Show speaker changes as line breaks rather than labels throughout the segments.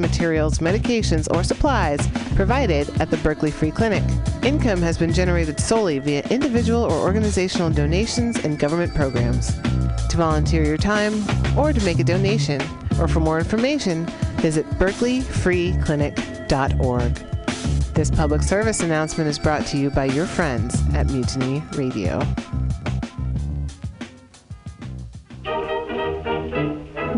materials, medications, or supplies provided at the Berkeley Free Clinic. Income has been generated solely via individual or organizational donations and government programs. To volunteer your time or to make a donation, or for more information, visit berkeleyfreeclinic.org. This public service announcement is brought to you by your friends at Mutiny Radio.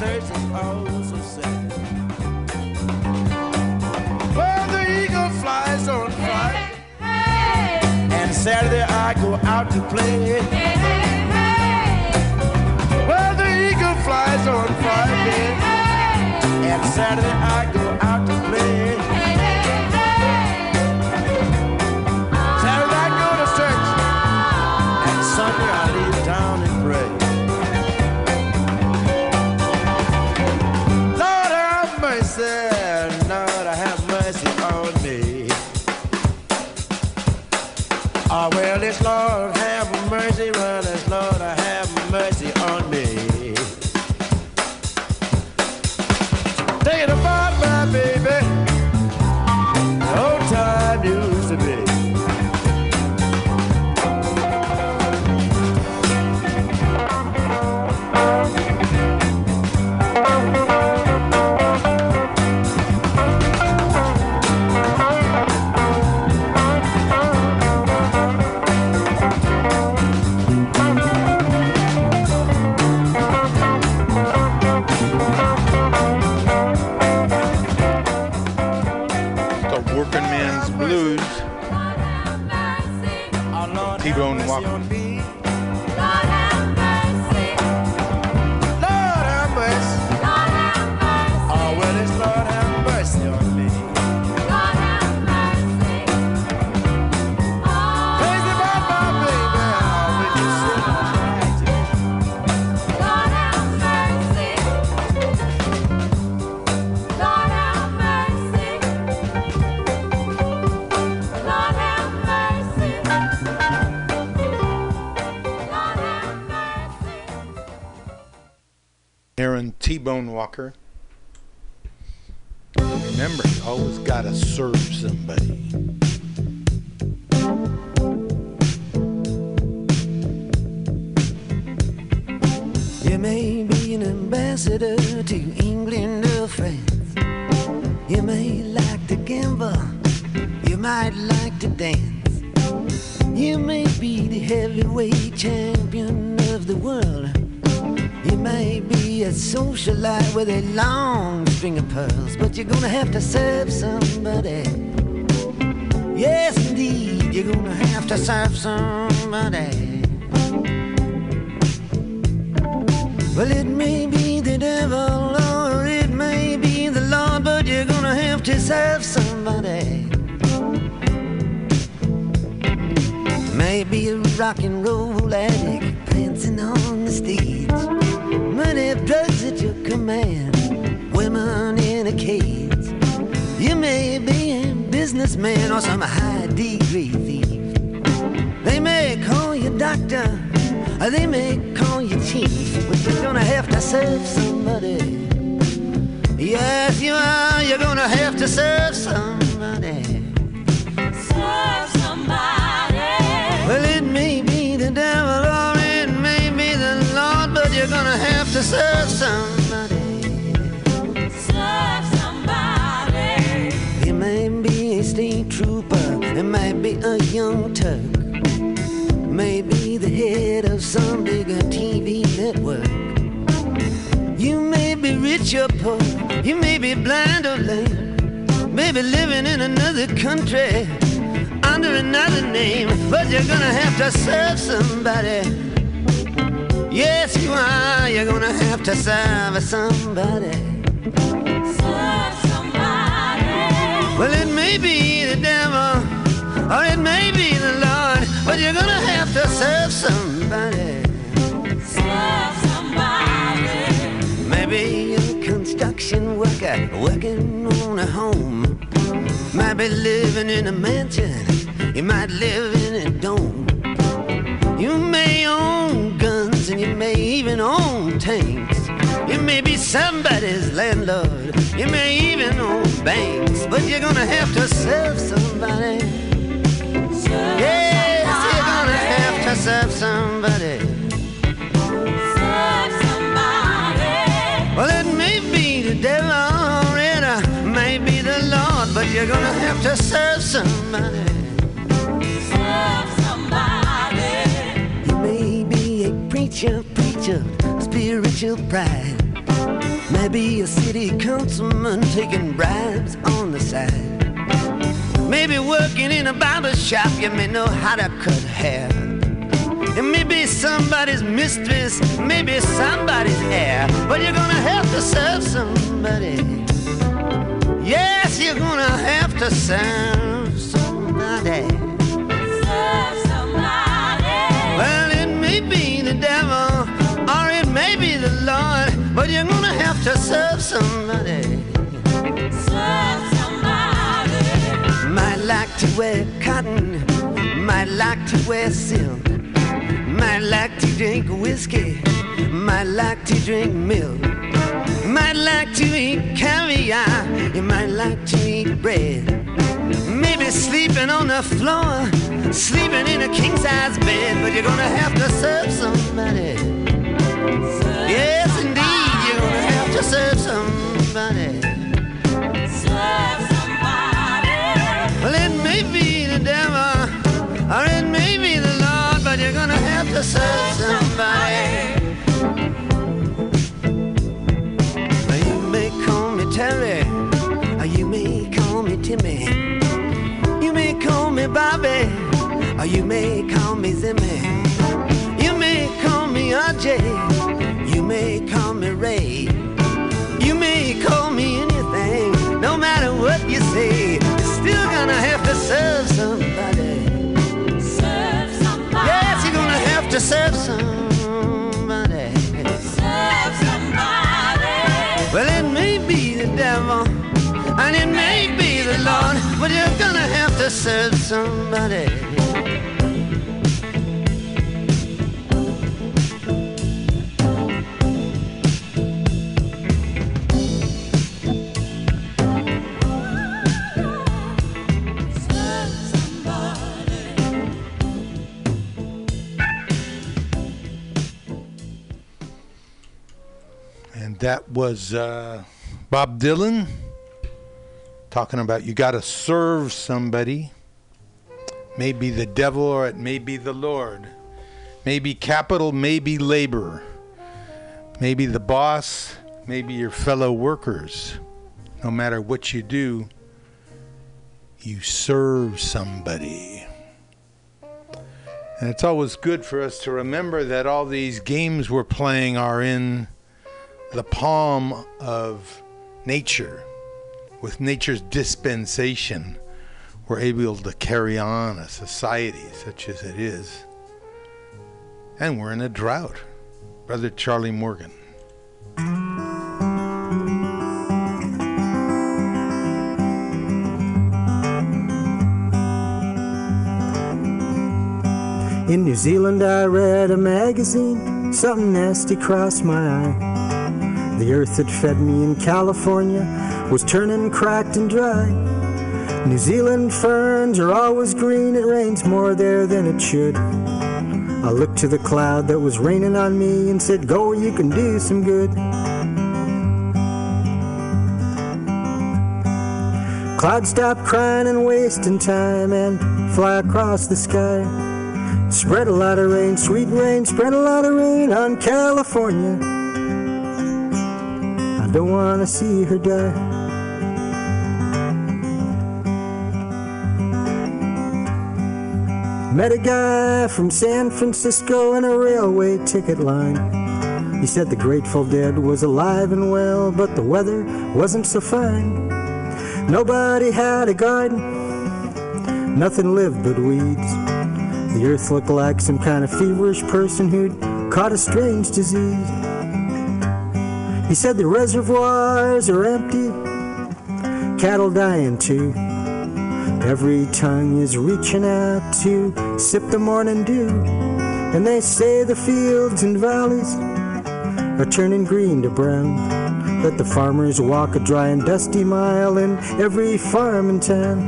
And Thursday also sad. Well, the eagle flies on Friday, and Saturday I go out to play. Well, the eagle flies on Friday, and Saturday I
Walker. Remember, you always gotta serve somebody.
You're gonna have to serve somebody. Yes, indeed, you're gonna have to serve somebody. Well, it may be the devil or it may be the Lord, but you're gonna have to serve somebody. Maybe a rock and roll addict prancing on the stage. Money, drugs at your command, businessman or some high degree thief. They may call you doctor, or they may call you chief, but you're gonna have to serve somebody. Yes, you are. You're gonna have to serve somebody.
Serve somebody.
Well, it may be the devil or it may be the Lord, but you're gonna have to serve somebody. It might be a young Turk, maybe the head of some bigger TV network. You may be rich or poor, you may be blind or lame, maybe living in another country under another name, but you're gonna have to serve somebody. Yes, you are, you're gonna have to serve somebody.
Serve somebody.
Well, it may be the devil, or it may be the Lord, but you're gonna have to serve somebody.
Serve somebody.
Maybe a construction worker working on a home. Might be living in a mansion, you might live in a dome. You may own guns and you may even own tanks. You may be somebody's landlord, you may even own banks, but you're gonna have to serve somebody. Yes, you're gonna have to serve somebody.
Serve somebody.
Well, it may be the devil or it may be the Lord, but you're gonna have to serve somebody.
Serve somebody.
You may be a preacher, preacher, spiritual pride. Maybe a city councilman taking bribes on the side. Maybe working in a barber shop, you may know how to cut hair. It may be somebody's mistress, maybe somebody's heir, but you're gonna have to serve somebody. Yes, you're gonna have to serve somebody.
Serve somebody.
Well, it may be the devil, or it may be the Lord, but you're gonna have to serve somebody.
Serve somebody.
Might like to wear cotton, might like to wear silk, might like to drink whiskey, might like to drink milk, might like to eat caviar, you might like to eat bread. Maybe sleeping on the floor, sleeping in a king size bed, but you're gonna have to serve somebody. Yes, indeed, you're gonna have to serve somebody.
Serve somebody.
Well, it may be the devil, or it may be the Lord, but you're gonna have to serve somebody. Now, you may call me Terry, or you may call me Timmy. You may call me Bobby, or you may call me Zimmy. You may call me RJ, you may call me Ray. You may call me anything, no matter what you say. Somebody.
Serve somebody.
And that was uh, Bob Dylan talking about you got to serve somebody. Maybe the devil or it may be the Lord. Maybe capital, maybe labor. Maybe the boss, maybe your fellow workers. No matter what you do, you serve somebody. And it's always good for us to remember that all these games we're playing are in the palm of nature. With nature's dispensation, we're able to carry on a society such as it is. And we're in a drought. Brother Charlie Morgan.
In New Zealand, I read a magazine, something nasty crossed my eye. The earth that fed me in California was turning cracked and dry. New Zealand ferns are always green, it rains more there than it should. I looked to the cloud that was raining on me and said, Go, you can do some good. Cloud stop crying and wasting time and fly across the sky. Spread a lot of rain, sweet rain, spread a lot of rain on California. I don't want to see her die. Met a guy from San Francisco in a railway ticket line. He said the Grateful Dead was alive and well, but the weather wasn't so fine. Nobody had a garden, nothing lived but weeds. The earth looked like some kind of feverish person who'd caught a strange disease. He said the reservoirs are empty, cattle dying too. Every tongue is reaching out to sip the morning dew. And they say the fields and valleys are turning green to brown. That the farmers walk a dry and dusty mile in every farm in town.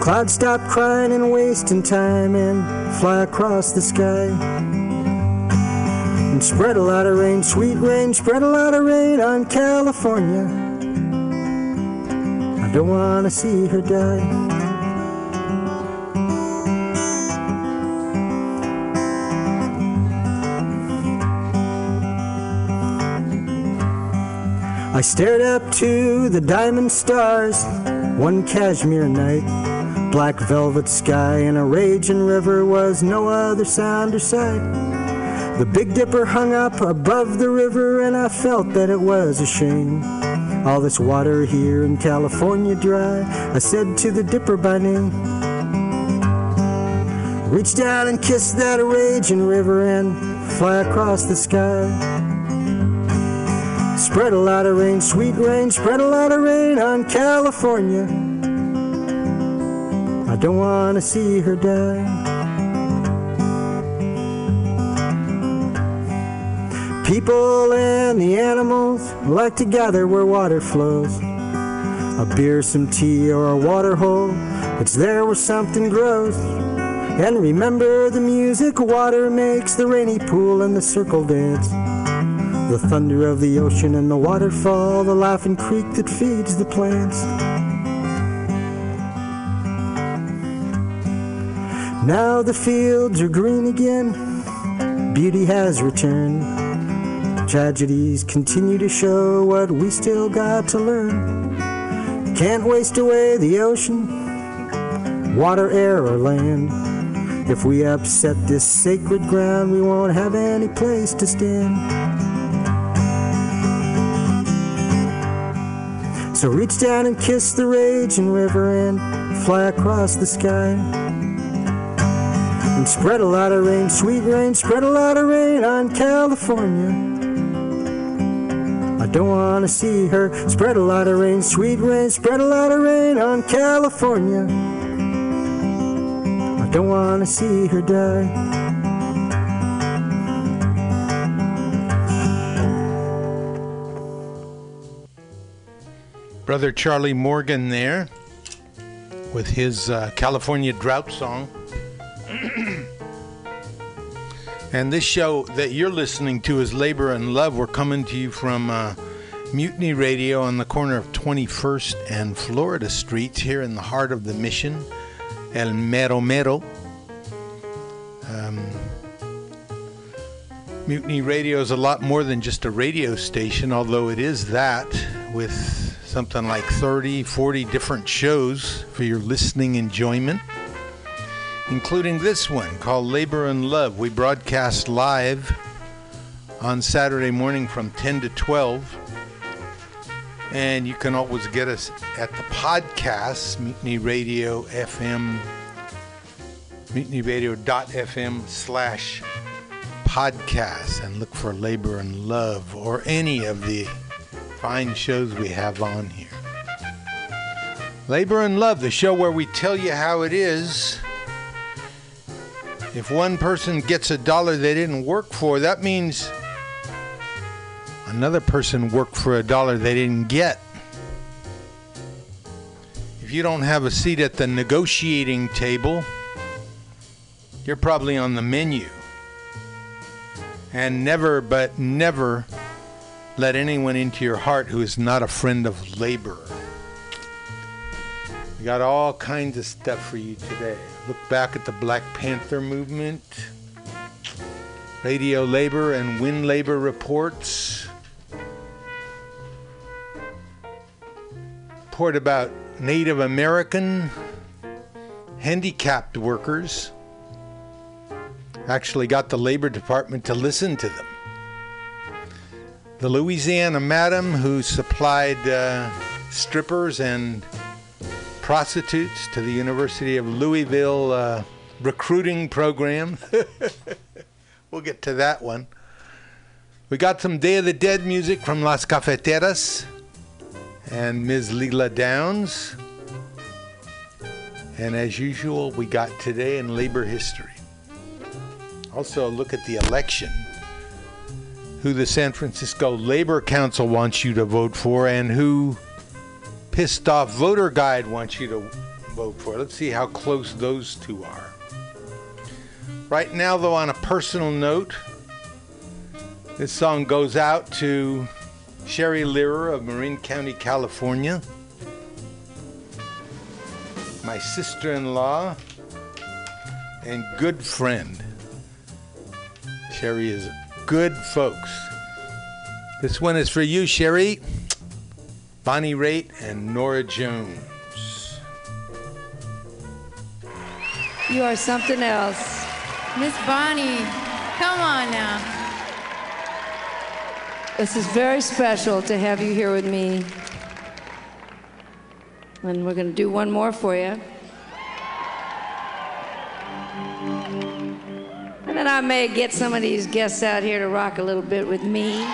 Clouds stop crying and wasting time and fly across the sky. And spread a lot of rain, sweet rain, spread a lot of rain on California. I don't want to see her die. I stared up to the diamond stars one cashmere night. Black velvet sky and a raging river was no other sound or sight. The Big Dipper hung up above the river, and I felt that it was a shame. All this water here in California dry, I said to the Dipper by name. Reach down and kiss that raging river and fly across the sky. Spread a lot of rain, sweet rain, spread a lot of rain on California. I don't want to see her die. People and the animals like to gather where water flows. A beer, some tea, or a water hole. It's there where something grows. And remember the music water makes, the rainy pool and the circle dance. The thunder of the ocean and the waterfall, the laughing creek that feeds the plants. Now the fields are green again, beauty has returned. Tragedies continue to show what we still got to learn. Can't waste away the ocean, water, air, or land. If we upset this sacred ground, we won't have any place to stand. So reach down and kiss the raging river and fly across the sky. And spread a lot of rain, sweet rain, spread a lot of rain on California. Don't want to see her spread a lot of rain, sweet rain, spread a lot of rain on California. I don't want to see her die.
Brother Charlie Morgan there with his uh, California drought song. And this show that you're listening to is Labor and Love. We're coming to you from uh, Mutiny Radio on the corner of 21st and Florida Streets here in the heart of the mission, El Mero Mero. Um, Mutiny Radio is a lot more than just a radio station, although it is that with something like 30, 40 different shows for your listening enjoyment, including this one called Labor and Love. We broadcast live on Saturday morning from 10 to 12. And you can always get us at the podcast, Mutiny Radio FM, mutinyradio.fm slash podcast, and look for Labor and Love or any of the fine shows we have on here. Labor and Love, the show where we tell you how it is. If one person gets a dollar they didn't work for, that means another person worked for a dollar they didn't get. If you don't have a seat at the negotiating table, you're probably on the menu. And never, but never let anyone into your heart who is not a friend of labor. We got all kinds of stuff for you today. Look back at the Black Panther movement, radio labor and wind labor reports. Report about Native American handicapped workers. Actually, got the Labor Department to listen to them the Louisiana madam who supplied uh, strippers and prostitutes to the University of Louisville uh, recruiting program. we'll get to that one. We got some Day of the Dead music from Las Cafeteras and Ms. Lila Downs. And as usual, we got today in labor history. Also, a look at the election who the San Francisco Labor Council wants you to vote for and who Pissed Off Voter Guide wants you to vote for. Let's see how close those two are. Right now, though, on a personal note, this song goes out to Sherry Learer of Marin County, California, my sister in law, and good friend. Sherry is good folks. This one is for you, Sherry, Bonnie Raitt, and Norah Jones.
You are something else.
Miss Bonnie, come on now.
This is very special to have you here with me. And we're going to do one more for you. And then I may get some of these guests out here to rock a little bit with me.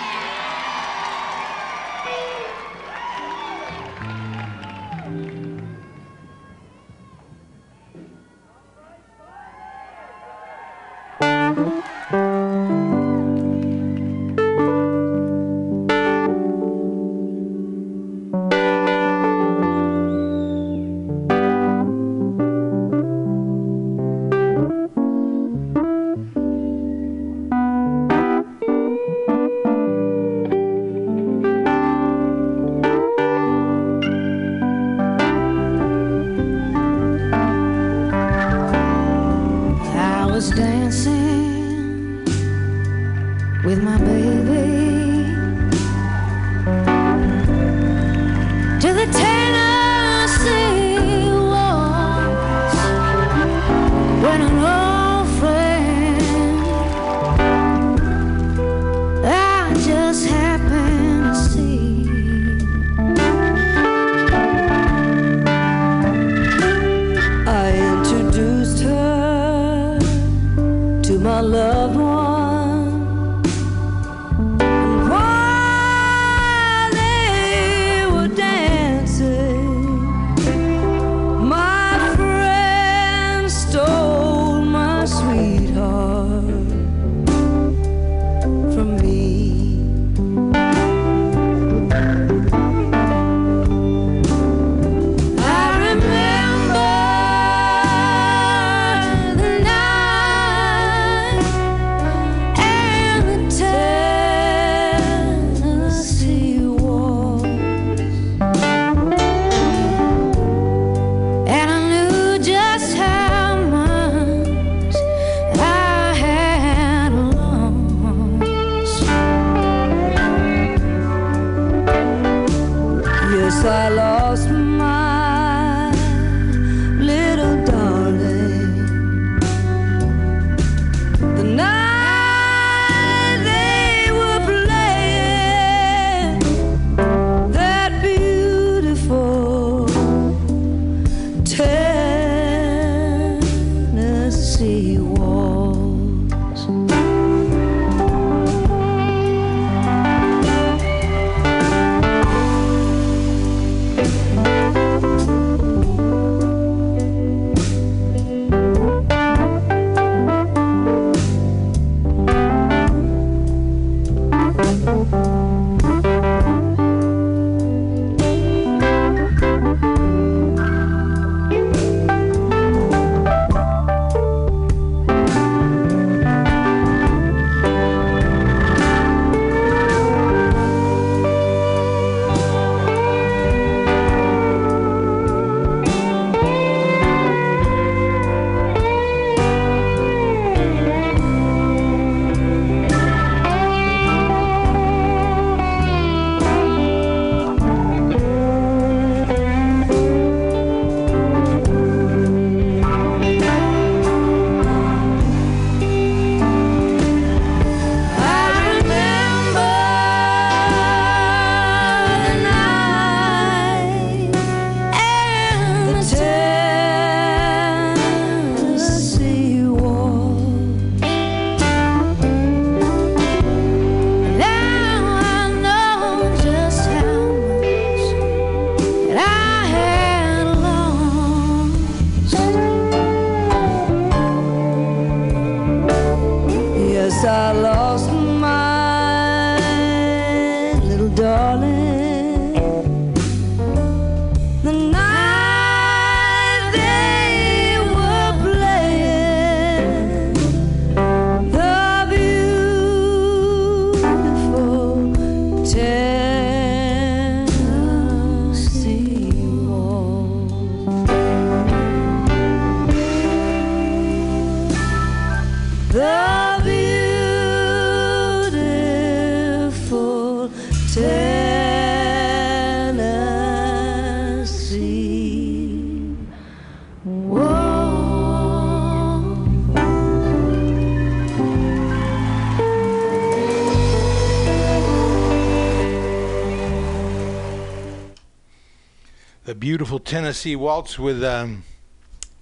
Tennessee Waltz
with um,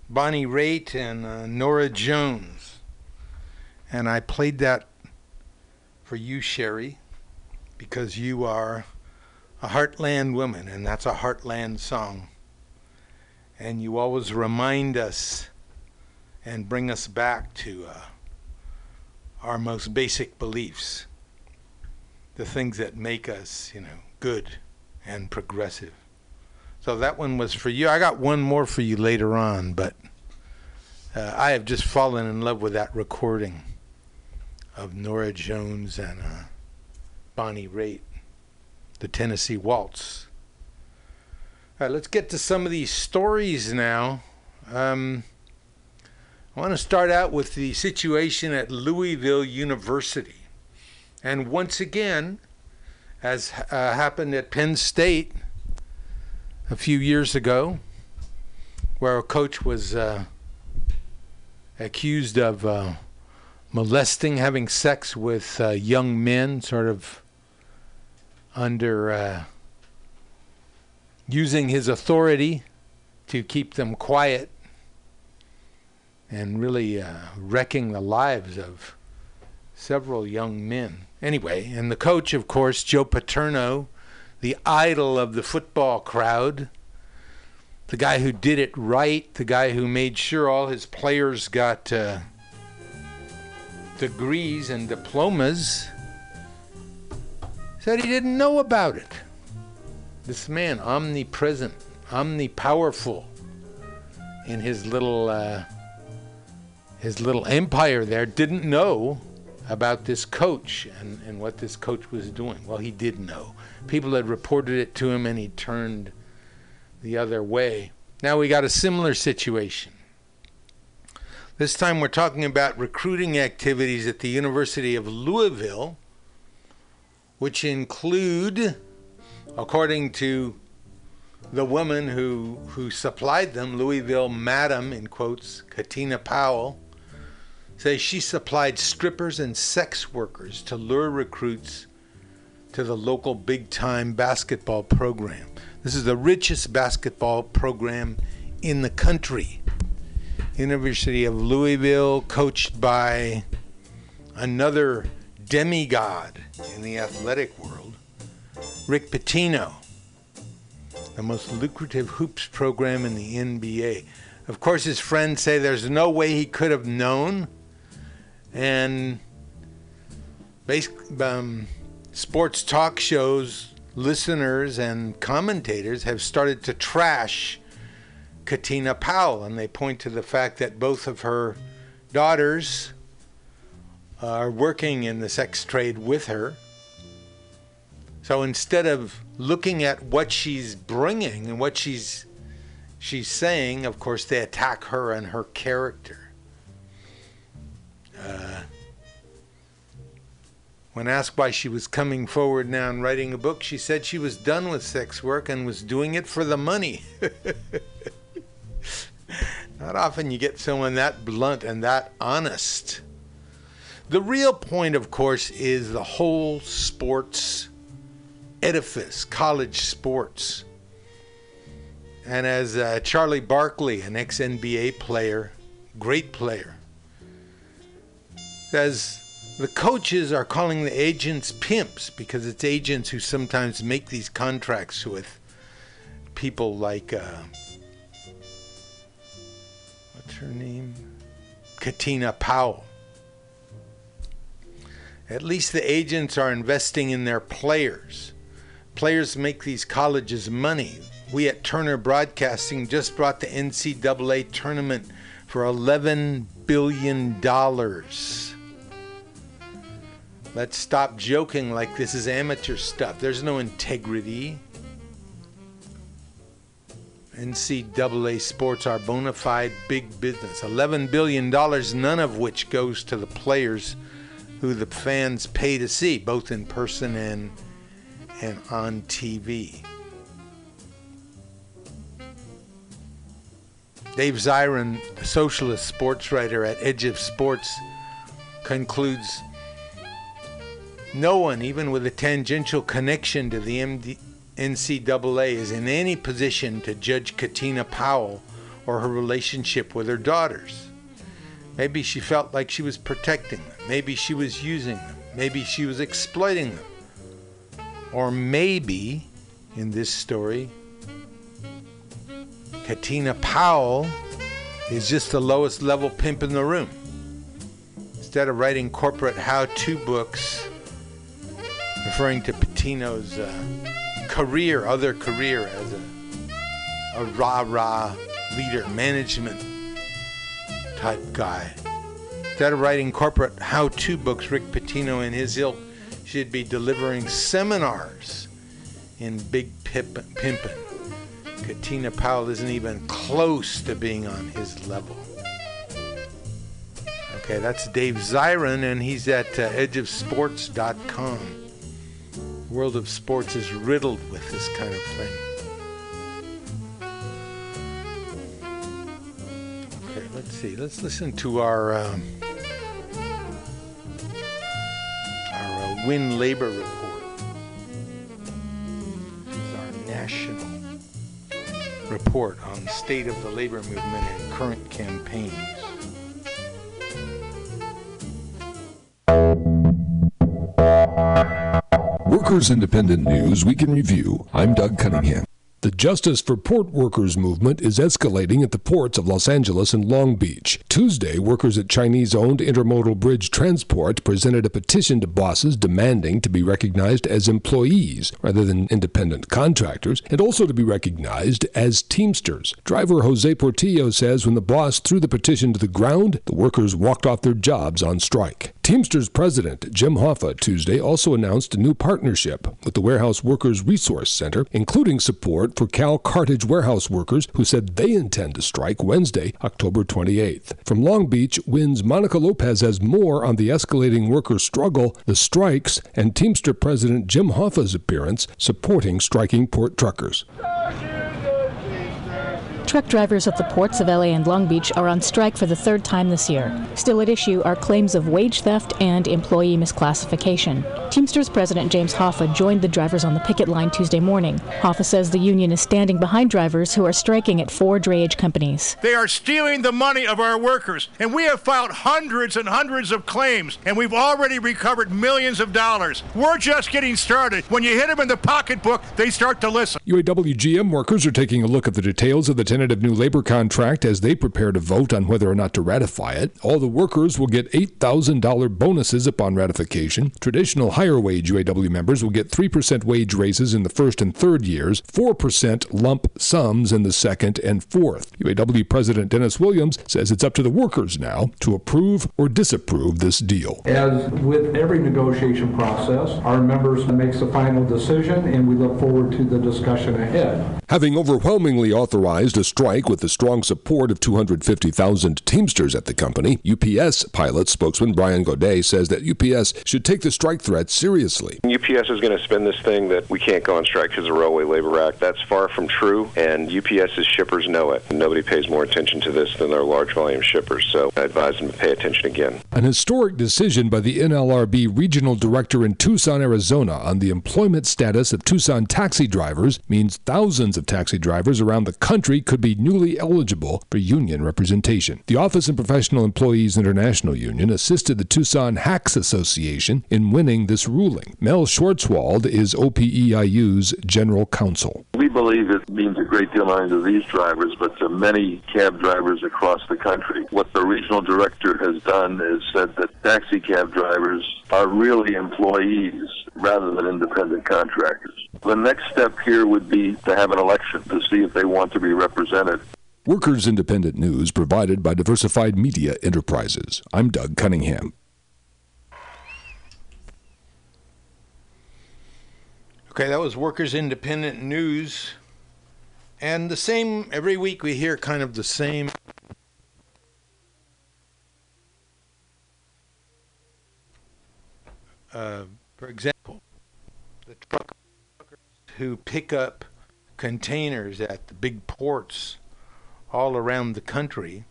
Bonnie Raitt and uh, Norah Jones. And I played that for you, Sherry, because you are a Heartland woman, and that's a Heartland song. And you always remind us and bring us back to uh, our most basic beliefs, the things that make us, you know, good and progressive. So that one was for you. I got one more for you later on, but uh, I have just fallen in love with that recording of Norah Jones and uh, Bonnie Raitt, the Tennessee Waltz. All right, let's get to some of these stories now. Um, I want to start out with the situation at Louisville University. And once again, as uh, happened at Penn State, a few years ago, where a coach was uh, accused of uh, molesting, having sex with uh, young men, sort of under uh, using his authority to keep them quiet and really uh, wrecking the lives of several young men. Anyway, and the coach, of course, Joe Paterno, the idol of the football crowd, the guy who did it right, the guy who made sure all his players got uh, degrees and diplomas, said he didn't know about it. This man, omnipresent, omnipowerful, in his little uh, his little empire there, didn't know about this coach and, and what this coach was doing. Well, he did know. People had reported it to him, and he turned the other way. Now we got a similar situation. This time we're talking about recruiting activities at the University of Louisville, which include, according to the woman who, who supplied them, Louisville Madam, in quotes, Katina Powell, says she supplied strippers and sex workers to lure recruits to the local big time basketball program. This is the richest basketball program in the country. University of Louisville, coached by another demigod in the athletic world, Rick Pitino, the most lucrative hoops program in the NBA. Of course, his friends say there's no way he could have known, and basic, um, sports talk shows listeners and commentators have started to trash Katina Powell, and they point to the fact that both of her daughters are working in the sex trade with her. So instead of looking at what she's bringing and what she's she's saying, of course, they attack her and her character. Uh, when asked why she was coming forward now and writing a book, she said she was done with sex work and was doing it for the money. Not often you get someone that blunt and that honest. The real point, of course, is the whole sports edifice, college sports. And as uh, Charlie Barkley, an ex NBA player, great player, says, the coaches are calling the agents pimps because it's agents who sometimes make these contracts with people like, uh, what's her name? Katina Powell. At least the agents are investing in their players. Players make these colleges money. We at Turner Broadcasting just brought the NCAA tournament for $11 billion. Let's stop joking like this is amateur stuff. There's no integrity. NCAA sports are bona fide big business. $11 billion, none of which goes to the players who the fans pay to see, both in person and, and on TV. Dave Zirin, socialist sports writer at Edge of Sports, concludes no one, even with a tangential connection to the MD- NCAA, is in any position to judge Katina Powell or her relationship with her daughters. Maybe she felt like she was protecting them. Maybe she was using them. Maybe she was exploiting them. Or maybe, in this story, Katina Powell is just the lowest level pimp in the room. Instead of writing corporate how to books, referring to Pitino's uh, career, other career as a, a rah rah leader, management type guy. Instead of writing corporate how to books, Rick Pitino and his ilk should be delivering seminars in big pip- pimpin'. Katina Powell isn't even close to being on his level. Okay, that's Dave Zirin, and he's at uh, edgeofsports.com. World of sports is riddled with this kind of thing. Okay, let's see. Let's listen to our um, our uh, Win Labor Report. This is our national report on the state of the labor movement and current campaigns.
Workers Independent News Week in Review. I'm Doug Cunningham. The Justice for Port Workers movement is escalating at the ports of Los Angeles and Long Beach. Tuesday, workers at Chinese owned Intermodal Bridge Transport presented a petition to bosses demanding to be recognized as employees rather than independent contractors and also to be recognized as Teamsters. Driver Jose Portillo says when the boss threw the petition to the ground, the workers walked off their jobs on strike. Teamsters president Jim Hoffa Tuesday also announced a new partnership with the Warehouse Workers Resource Center, including support for Cal Cartage warehouse workers who said they intend to strike Wednesday, October 28th. From Long Beach, WIN's Monica Lopez has more on the escalating worker struggle, the strikes, and Teamster President Jim Hoffa's appearance supporting striking port truckers.
Truck drivers at the ports of LA and Long Beach are on strike for the third time this year. Still at issue are claims of wage theft and employee misclassification. Teamsters President James Hoffa joined the drivers on the picket line Tuesday morning. Hoffa says the union is standing behind drivers who are striking at four drayage companies.
They are stealing the money of our workers, and we have filed hundreds and hundreds of claims, and we've already recovered millions of dollars. We're just getting started. When you hit them in the pocketbook, they start to listen.
UAW GM workers are taking a look at the details of the tentative new labor contract as they prepare to vote on whether or not to ratify it. All the workers will get $8,000 bonuses upon ratification. Traditional higher wage UAW members will get 3% wage raises in the first and third years, 4% lump sums in the second and fourth. UAW President Dennis Williams says it's up to the workers now to approve or disapprove this deal.
As with every negotiation process, our members makes the final decision and we look forward to the discussion ahead.
Having overwhelmingly authorized strike with the strong support of 250,000 Teamsters at the company, UPS pilot spokesman Brian Gaudet says that UPS should take the strike threat seriously.
UPS is going to spin this thing that we can't go on strike because of the Railway Labor Act. That's far from true, and UPS's shippers know it. Nobody pays more attention to this than their large volume shippers, so I advise them to pay attention again.
An historic decision by the NLRB regional director in Tucson, Arizona on the employment status of Tucson taxi drivers means thousands of taxi drivers around the country could be newly eligible for union representation. The Office of Professional Employees International Union assisted the Tucson Hacks Association in winning this ruling. Mel Schwartzwald is OPEIU's general counsel.
We believe it means a great deal not only to these drivers, but to many cab drivers across the country. What the regional director has done is said that taxi cab drivers are really employees rather than independent contractors. The next step here would be to have an election to see if they want to be represented.
Workers Independent News provided by Diversified Media Enterprises. I'm Doug Cunningham.
Okay, that was Workers Independent News. And the same, every week we hear kind of the same. Uh, for example, the truckers who pick up containers at the big ports all around the country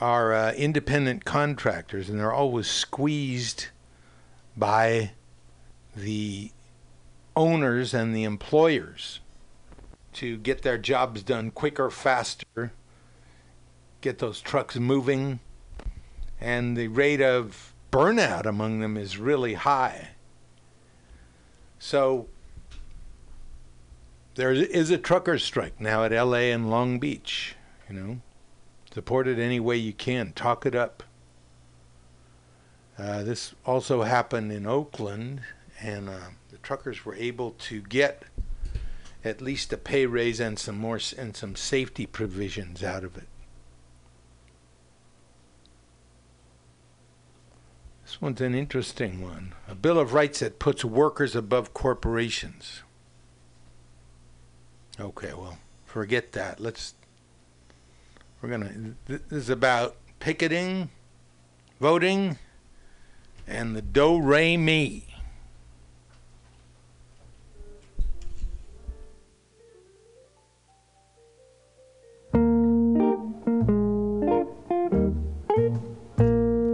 are uh, independent contractors, and they're always squeezed by the owners and the employers to get their jobs done quicker, faster, get those trucks moving, and the rate of burnout among them is really high. So there is a trucker strike now at LA and Long Beach, you know. Support it any way you can. Talk it up. Uh, this also happened in Oakland, and uh, the truckers were able to get at least a pay raise and some more and some safety provisions out of it. This one's an interesting one. A Bill of Rights that puts workers above corporations. Okay, well, forget that. Let's. We're gonna. This is about picketing, voting, and the do re mi.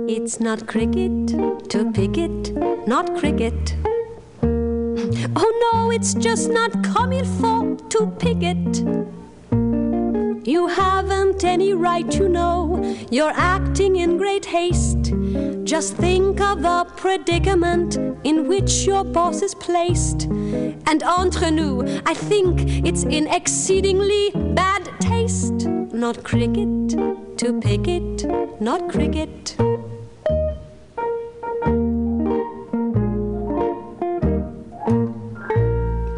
It's not cricket to picket, not cricket. Oh no, it's just not il faut to picket. You haven't any right to know you're acting in great haste. Just think of the predicament in which your boss is placed. And entre nous, I think it's in exceedingly bad taste. Not cricket to pick it, not cricket.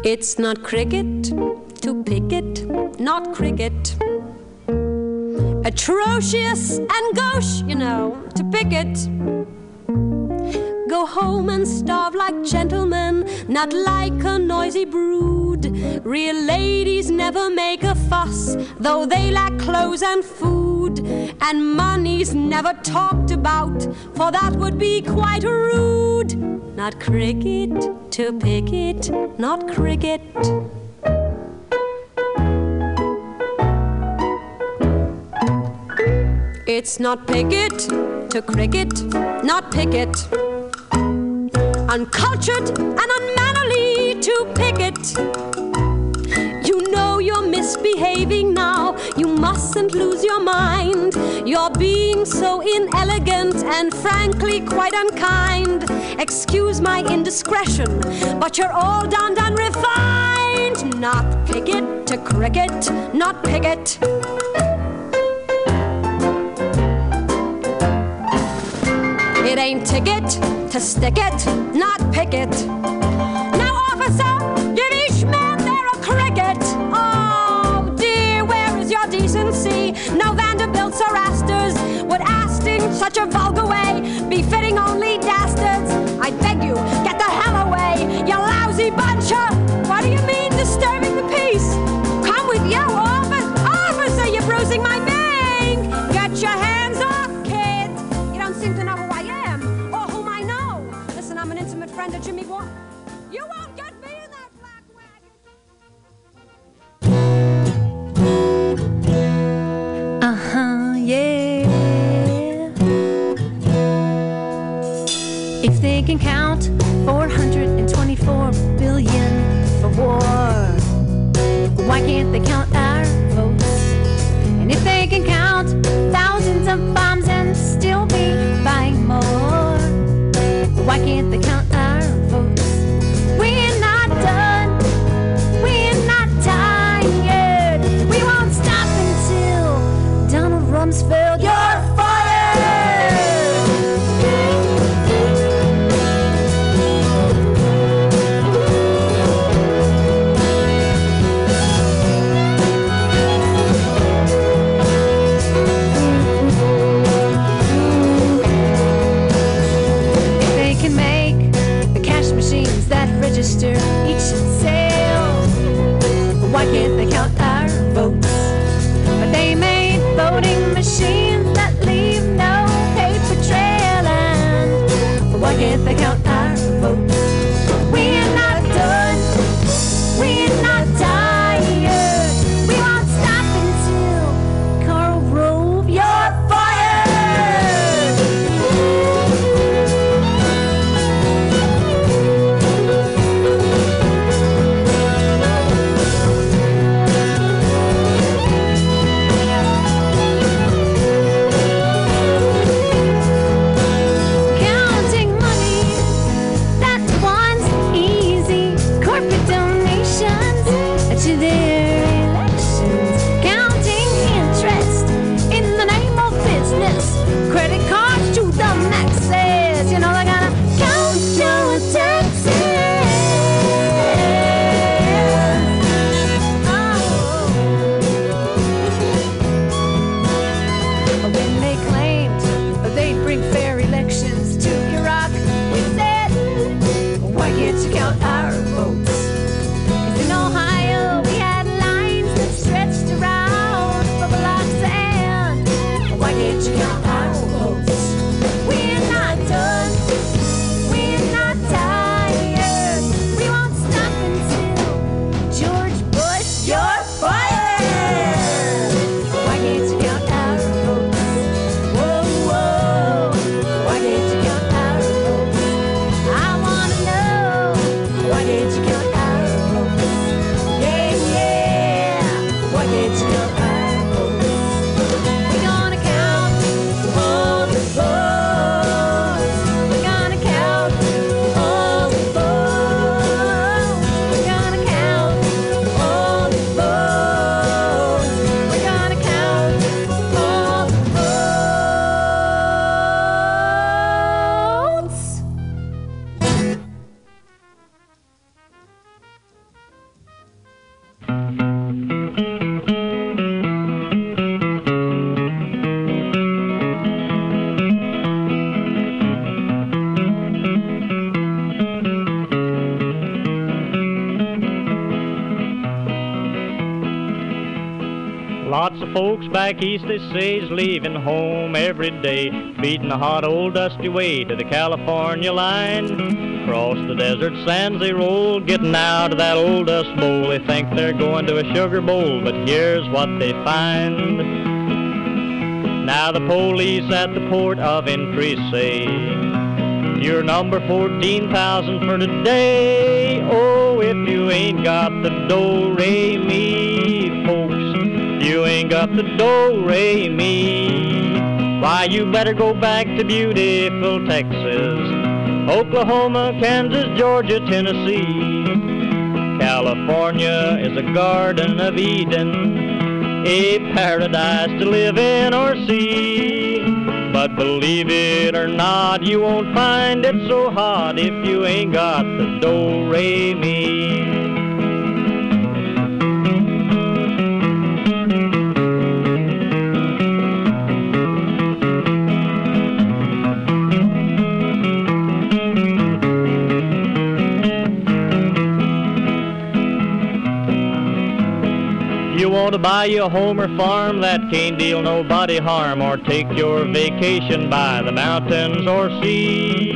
It's not cricket to picket, not cricket. Atrocious and gauche, you know, to picket. Go home and starve like gentlemen, not like a noisy brood. Real ladies never make a fuss, though they lack clothes and food. And money's never talked about, for that would be quite rude. Not cricket to pick it, not cricket. It's not picket to cricket, not picket.
Uncultured and unmannerly to picket misbehaving now. You mustn't lose your mind. You're being so inelegant and frankly quite unkind. Excuse my indiscretion, but you're all done, done, refined. Not picket to cricket, not picket. It ain't ticket to stick it, not picket. such a vulgar way, befitting only dastards. I beg you, get the hell away, you lousy bunch of. What do you mean disturbing the peace? Come with you, officer, officer, you're bruising my
can count.
back east, they say he's leaving home every day, beating the hot old dusty way to the California line. Across the desert sands they roll, getting out of that old dust bowl. They think they're going to a sugar bowl, but here's what they find. Now the police at the port of entry say, You're number 14,000 for today. Oh, if you ain't got the do, re, me ain't got the do re mi. Why, you better go back to beautiful Texas, Oklahoma, Kansas, Georgia, Tennessee. California is a garden of Eden, a paradise to live in or see. But believe it or not, you won't find it so hot if you ain't got the do re mi. To buy you a home or farm that can't deal nobody harm, or take your vacation by the mountains or sea.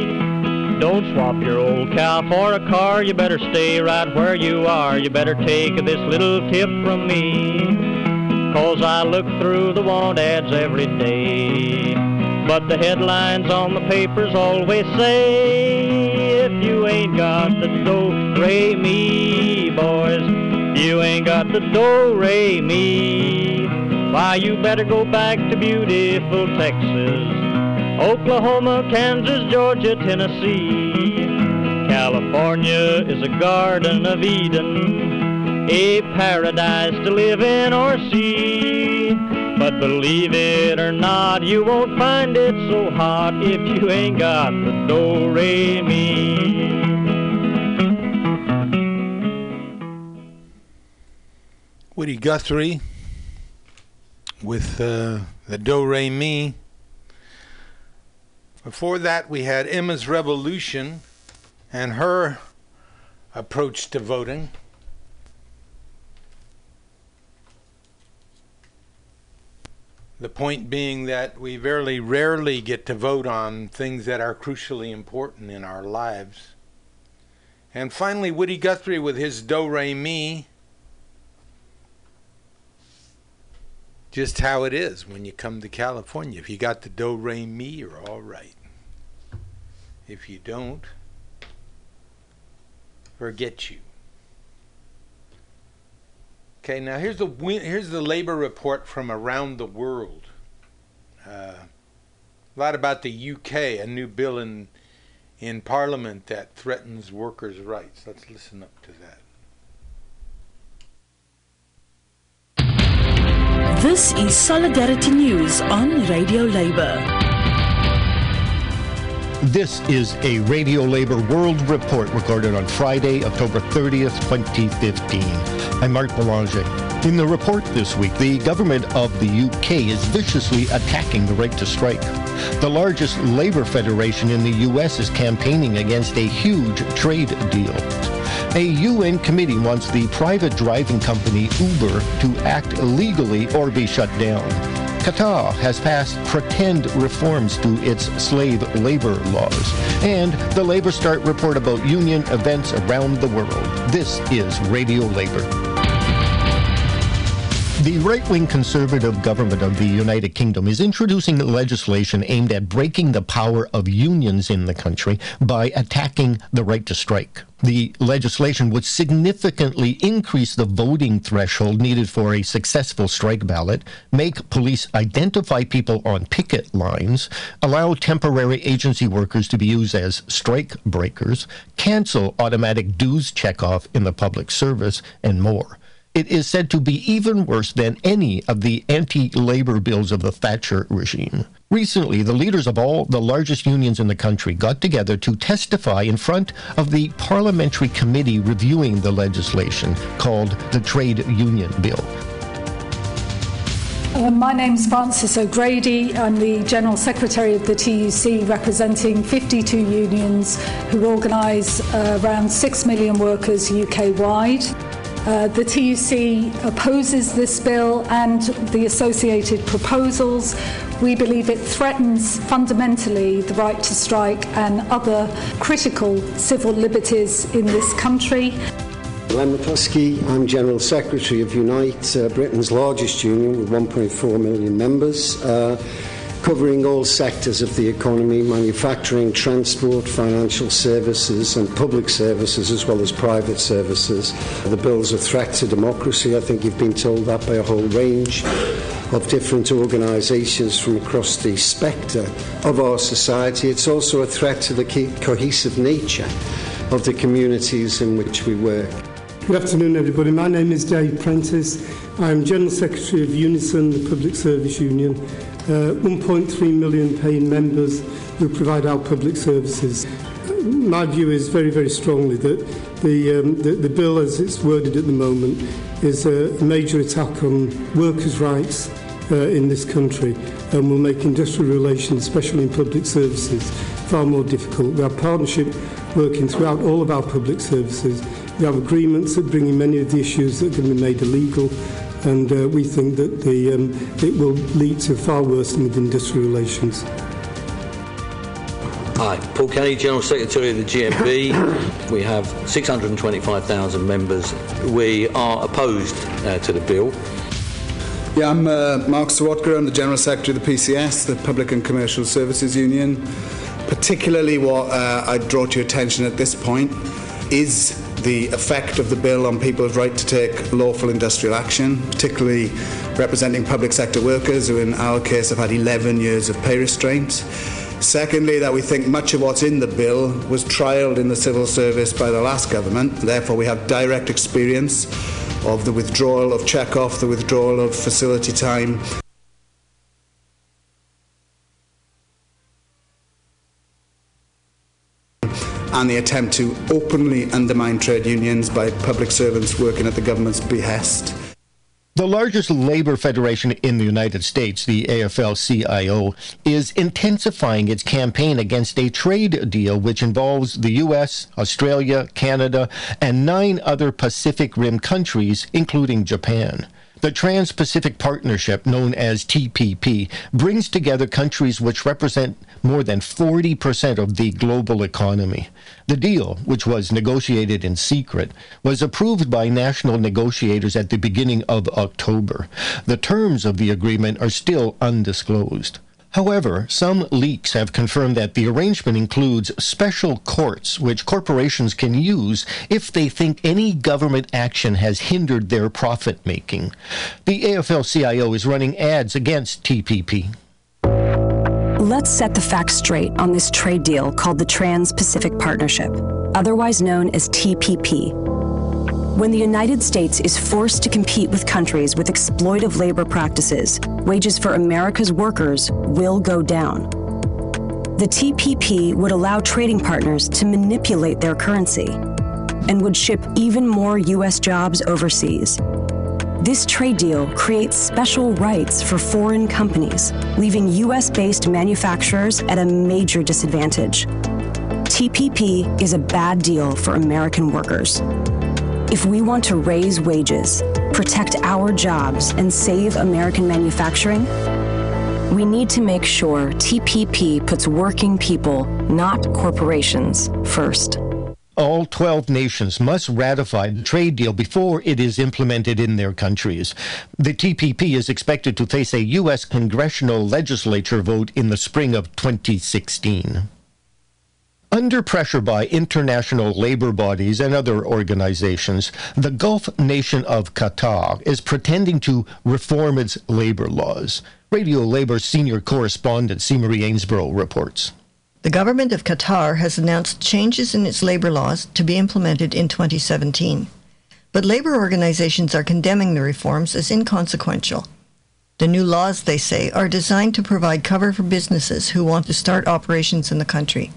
Don't swap your old cow for a car, you better stay right where you are. You better take this little tip from me, cause I look through the want ads every day. But the headlines on the papers always say, if you ain't got the do re mi, boys, you ain't got the do re mi. Why, you better go back to beautiful Texas, Oklahoma, Kansas, Georgia, Tennessee. California is a garden of Eden, a paradise to live in or see. But believe it or not, you won't find it so hot if you ain't got the do re mi.
Woody Guthrie with uh, the Do Re Mi. Before that, we had Emma's Revolution and her approach to voting. The point being that we very rarely get to vote on things that are crucially important in our lives. And finally, Woody Guthrie with his Do Re Mi. Just how it is when you come to California. If you got the Do Re Mi, you're all right. If you don't, forget you. Okay, now here's the here's the labor report from around the world. Uh, a lot about the UK, a new bill in in Parliament that threatens workers' rights. Let's listen up to that.
This is Solidarity News on Radio Labour.
This is a Radio Labor World Report recorded on Friday, October 30th, 2015. I'm Mark Belanger. In the report this week, the government of the UK is viciously attacking the right to strike. The largest labor federation in the US is campaigning against a huge trade deal. A UN committee wants the private driving company Uber to act legally or be shut down. Qatar has passed pretend reforms to its slave labor laws. And the Labor Start report about union events around the world. This is Radio Labor. The right wing conservative government of the United Kingdom is introducing legislation aimed at breaking the power of unions in the country by attacking the right to strike. The legislation would significantly increase the voting threshold needed for a successful strike ballot, make police identify people on picket lines, allow temporary agency workers to be used as strike breakers, cancel automatic dues checkoff in the public service, and more. It is said to be even worse than any of the anti labor bills of the Thatcher regime. Recently, the leaders of all the largest unions in the country got together to testify in front of the parliamentary committee reviewing the legislation called the Trade Union Bill.
Uh, my is Frances O'Grady. I'm the General Secretary of the TUC, representing 52 unions who organise uh, around 6 million workers UK wide. Uh, the TUC opposes this bill and the associated proposals. We believe it threatens fundamentally the right to strike and other critical civil liberties in this country.
Len McCluskey, I'm General Secretary of Unite, uh, Britain's largest union with 1.4 million members. Uh, covering all sectors of the economy manufacturing, transport, financial services, and public services, as well as private services. The bill's a threat to democracy. I think you've been told that by a whole range of different organisations from across the spectre of our society. It's also a threat to the co- cohesive nature of the communities in which we work.
Good afternoon, everybody. My name is Dave Prentis. I'm General Secretary of Unison, the Public Service Union. Uh, 1.3 million paying members who provide our public services. My view is very, very strongly that the, um, the, the bill, as it's worded at the moment, is a major attack on workers' rights uh, in this country and will make industrial relations, especially in public services, far more difficult. We have partnership working throughout all of our public services. We have agreements that bring in many of the issues that can be made illegal, and uh, we think that the, um, it will lead to far worse than with industrial relations.
Hi, Paul Kenny, General Secretary of the GMB. we have 625,000 members. We are opposed uh, to the bill.
Yeah, I'm uh, Mark Serwotka. I'm the General Secretary of the PCS, the Public and Commercial Services Union. Particularly, what uh, I'd draw to your attention at this point is the effect of the bill on people's right to take lawful industrial action, particularly representing public sector workers who, in our case, have had 11 years of pay restraint. Secondly, that we think much of what's in the bill was trialled in the civil service by the last government. Therefore, we have direct experience of the withdrawal of check-off, the withdrawal of facility time. And the attempt to openly undermine trade unions by public servants working at the government's behest.
The largest labor federation in the United States, the AFL CIO, is intensifying its campaign against a trade deal which involves the U.S., Australia, Canada, and nine other Pacific Rim countries, including Japan. The Trans Pacific Partnership, known as TPP, brings together countries which represent more than 40% of the global economy. The deal, which was negotiated in secret, was approved by national negotiators at the beginning of October. The terms of the agreement are still undisclosed. However, some leaks have confirmed that the arrangement includes special courts which corporations can use if they think any government action has hindered their profit making. The AFL CIO is running ads against TPP.
Let's set the facts straight on this trade deal called the Trans Pacific Partnership, otherwise known as TPP. When the United States is forced to compete with countries with exploitive labor practices, wages for America's workers will go down. The TPP would allow trading partners to manipulate their currency and would ship even more U.S. jobs overseas. This trade deal creates special rights for foreign companies, leaving U.S. based manufacturers at a major disadvantage. TPP is a bad deal for American workers. If we want to raise wages, protect our jobs, and save American manufacturing, we need to make sure TPP puts working people, not corporations, first.
All 12 nations must ratify the trade deal before it is implemented in their countries. The TPP is expected to face a U.S. congressional legislature vote in the spring of 2016. Under pressure by international labor bodies and other organizations, the Gulf nation of Qatar is pretending to reform its labor laws. Radio Labor senior correspondent. Marie Ainsborough reports.
The government of Qatar has announced changes in its labor laws to be implemented in 2017. But labor organizations are condemning the reforms as inconsequential. The new laws, they say, are designed to provide cover for businesses who want to start operations in the country.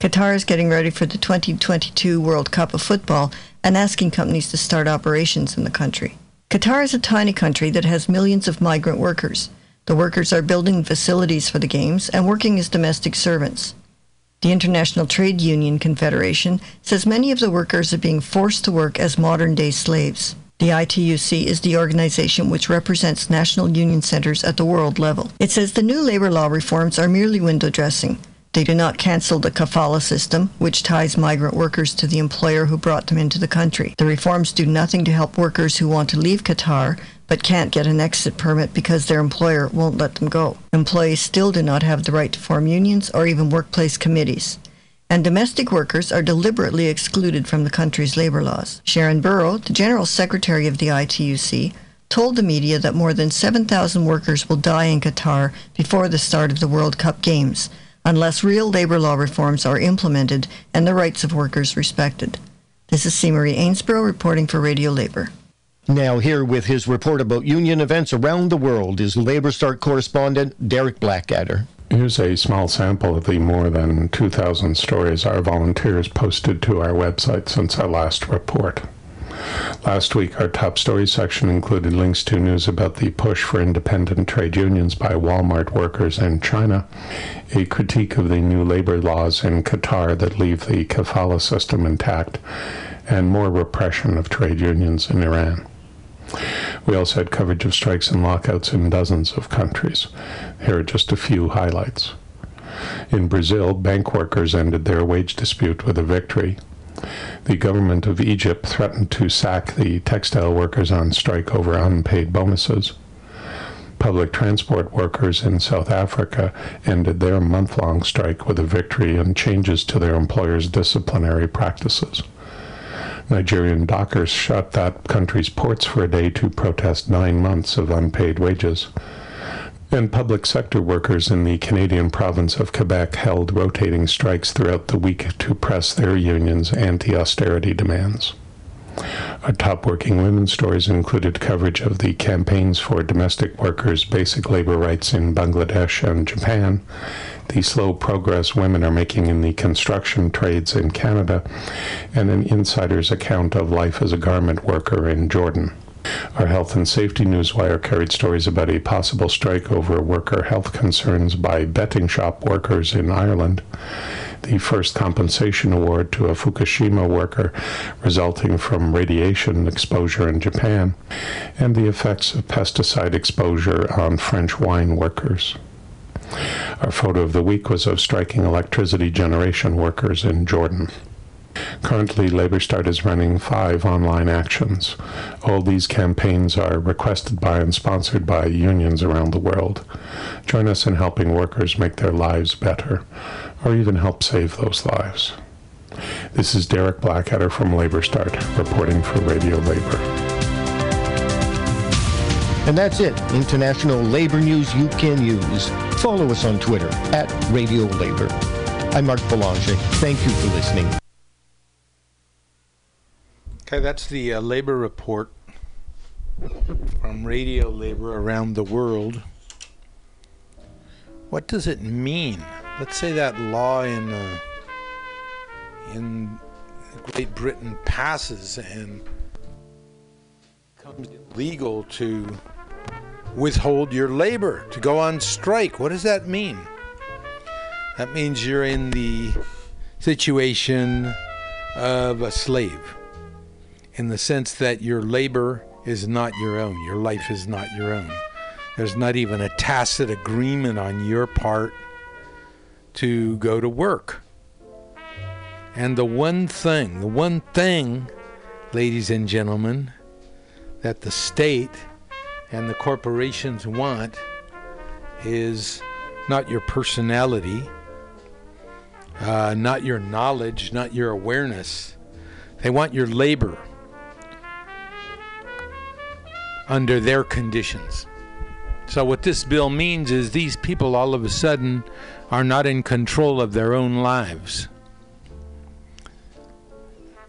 Qatar is getting ready for the 2022 World Cup of Football and asking companies to start operations in the country. Qatar is a tiny country that has millions of migrant workers. The workers are building facilities for the games and working as domestic servants. The International Trade Union Confederation says many of the workers are being forced to work as modern day slaves. The ITUC is the organization which represents national union centers at the world level. It says the new labor law reforms are merely window dressing. They do not cancel the kafala system, which ties migrant workers to the employer who brought them into the country. The reforms do nothing to help workers who want to leave Qatar but can't get an exit permit because their employer won't let them go. Employees still do not have the right to form unions or even workplace committees. And domestic workers are deliberately excluded from the country's labor laws. Sharan Burrow, the General Secretary of the ITUC, told the media that more than 7,000 workers will die in Qatar before the start of the World Cup Games unless real labor law reforms are implemented and the rights of workers respected. This is C. Marie Ainsborough reporting for Radio Labor.
Now, here with his report about union events around the world is Labor Start correspondent Derek Blackadder.
Here's a small sample of the more than 2,000 stories our volunteers posted to our website since our last report. Last week, our top stories section included links to news about the push for independent trade unions by Walmart workers in China, a critique of the new labor laws in Qatar that leave the kafala system intact, and more repression of trade unions in Iran. We also had coverage of strikes and lockouts in dozens of countries. Here are just a few highlights. In Brazil, bank workers ended their wage dispute with a victory. The government of Egypt threatened to sack the textile workers on strike over unpaid bonuses. Public transport workers in South Africa ended their month long strike with a victory and changes to their employers' disciplinary practices. Nigerian dockers shut that country's ports for a day to protest nine months of unpaid wages. And public sector workers in the Canadian province of Quebec held rotating strikes throughout the week to press their union's anti austerity demands. Our top working women's stories included coverage of the campaigns for domestic workers' basic labor rights in Bangladesh and Japan, the slow progress women are making in the construction trades in Canada, and an insider's account of life as a garment worker in Jordan. Our health and safety newswire carried stories about a possible strike over worker health concerns by betting shop workers in Ireland, the first compensation award to a Fukushima worker resulting from radiation exposure in Japan, and the effects of pesticide exposure on French wine workers. Our photo of the week was of striking electricity generation workers in Jordan. Currently, Labor Start is running five online actions. All these campaigns are requested by and sponsored by unions around the world. Join us in helping workers make their lives better, or even help save those lives. This is Derek Blackadder from Labor Start, reporting for Radio Labor.
And that's it. International labor news you can use. Follow us on Twitter at Radio Labor. I'm Mark Belanger. Thank you for listening.
Okay, that's the uh, labor report from Radio Labor around the world. What does it mean? Let's say that law in uh, in Great Britain passes and becomes legal to withhold your labor, to go on strike. What does that mean? That means you're in the situation of a slave in the sense that your labor is not your own, your life is not your own. There's not even a tacit agreement on your part to go to work. And the one thing, the one thing, ladies and gentlemen, that the state and the corporations want is not your personality, uh, not your knowledge, not your awareness. They want your labor under their conditions. So, what this bill means is these people all of a sudden are not in control of their own lives.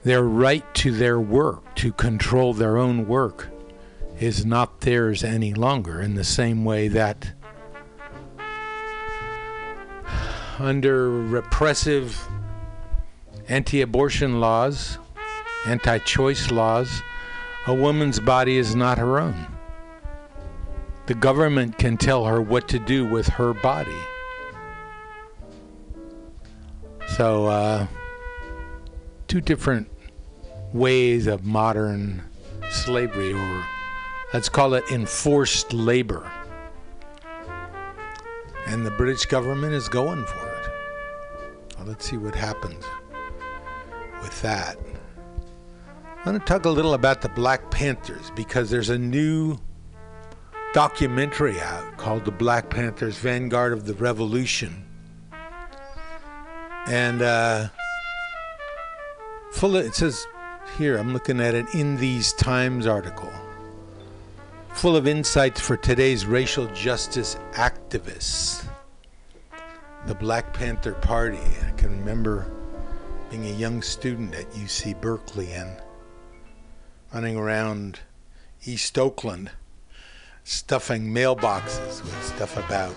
Their right to their work, to control their own work, is not theirs any longer in the same way that under repressive anti abortion laws, anti choice laws, a woman's body is not her own. The government can tell her what to do with her body. So, uh, two different ways of modern slavery or Let's call it enforced labor. And the British government is going for it. Well, let's see what happens with that. I want to talk a little about the Black Panthers because there's a new documentary out called The Black Panthers Vanguard of the Revolution. And uh, full of, it says here, I'm looking at an In These Times article, full of insights for today's racial justice activists. The Black Panther Party. I can remember being a young student at UC Berkeley and running around East Oakland stuffing mailboxes with stuff about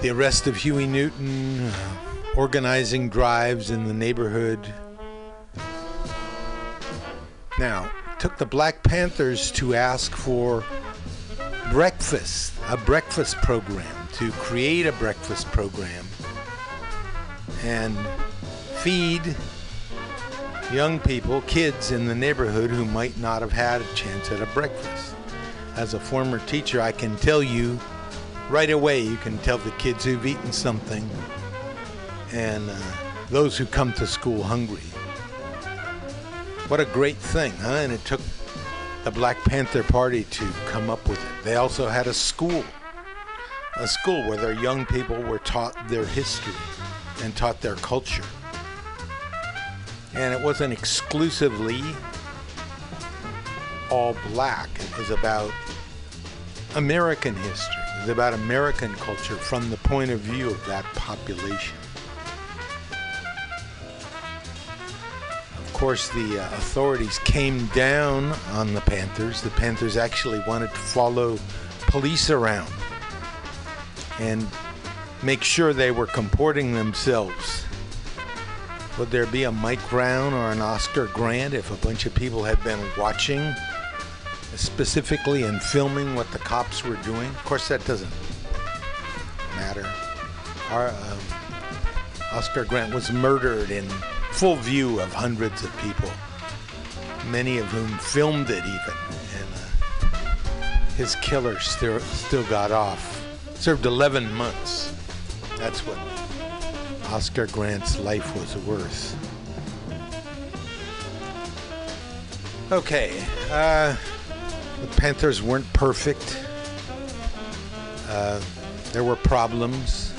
the arrest of Huey Newton, uh, organizing drives in the neighborhood. Now, took the Black Panthers to ask for breakfast, a breakfast program, to create a breakfast program and feed young people, kids in the neighborhood who might not have had a chance at a breakfast. As a former teacher, I can tell you right away, you can tell the kids who've eaten something and uh, those who come to school hungry. What a great thing, huh? And it took the Black Panther Party to come up with it. They also had a school, a school where their young people were taught their history and taught their culture and it wasn't exclusively all black. It was about American history. It was about American culture from the point of view of that population. Of course, the uh, authorities came down on the Panthers. The Panthers actually wanted to follow police around and make sure they were comporting themselves would there be a Mike Brown or an Oscar Grant if a bunch of people had been watching specifically and filming what the cops were doing? Of course, that doesn't matter. Our, um, Oscar Grant was murdered in full view of hundreds of people, many of whom filmed it even, and uh, his killer still still got off. Served 11 months. That's what Oscar Grant's life was worth. Okay, uh, the Panthers weren't perfect. Uh, there were problems,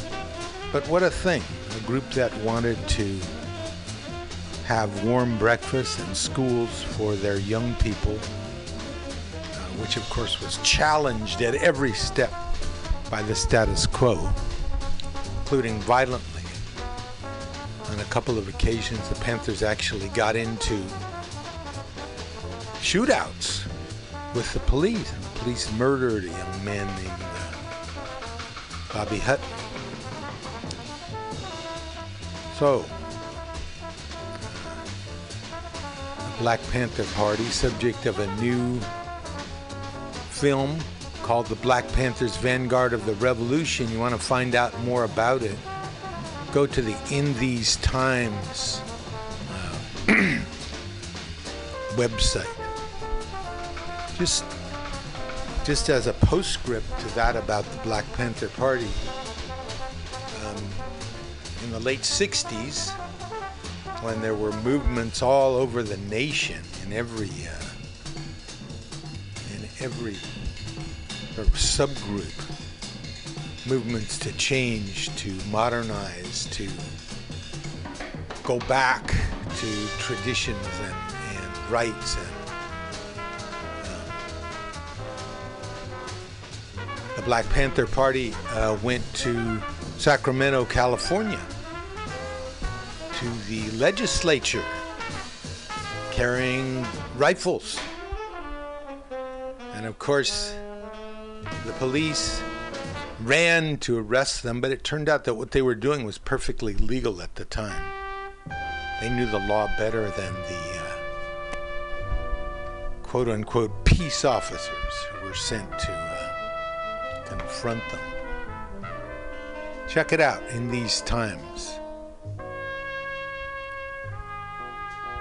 but what a thing! A group that wanted to have warm breakfasts and schools for their young people, uh, which of course was challenged at every step by the status quo, including violently on a couple of occasions, the Panthers actually got into shootouts with the police. And the police murdered a young man named uh, Bobby Hutton. So, the Black Panther Party, subject of a new film called The Black Panthers Vanguard of the Revolution. You want to find out more about it? Go to the In These Times uh, website. Just, just as a postscript to that about the Black Panther Party, um, in the late 60s, when there were movements all over the nation in every uh, in every subgroup movements to change, to modernize, to go back to traditions and, and rights and um, the Black Panther Party uh, went to Sacramento, California, to the legislature carrying rifles. And of course, the police ran to arrest them, but it turned out that what they were doing was perfectly legal at the time. They knew the law better than the uh, quote unquote peace officers who were sent to uh, confront them. Check it out in these times.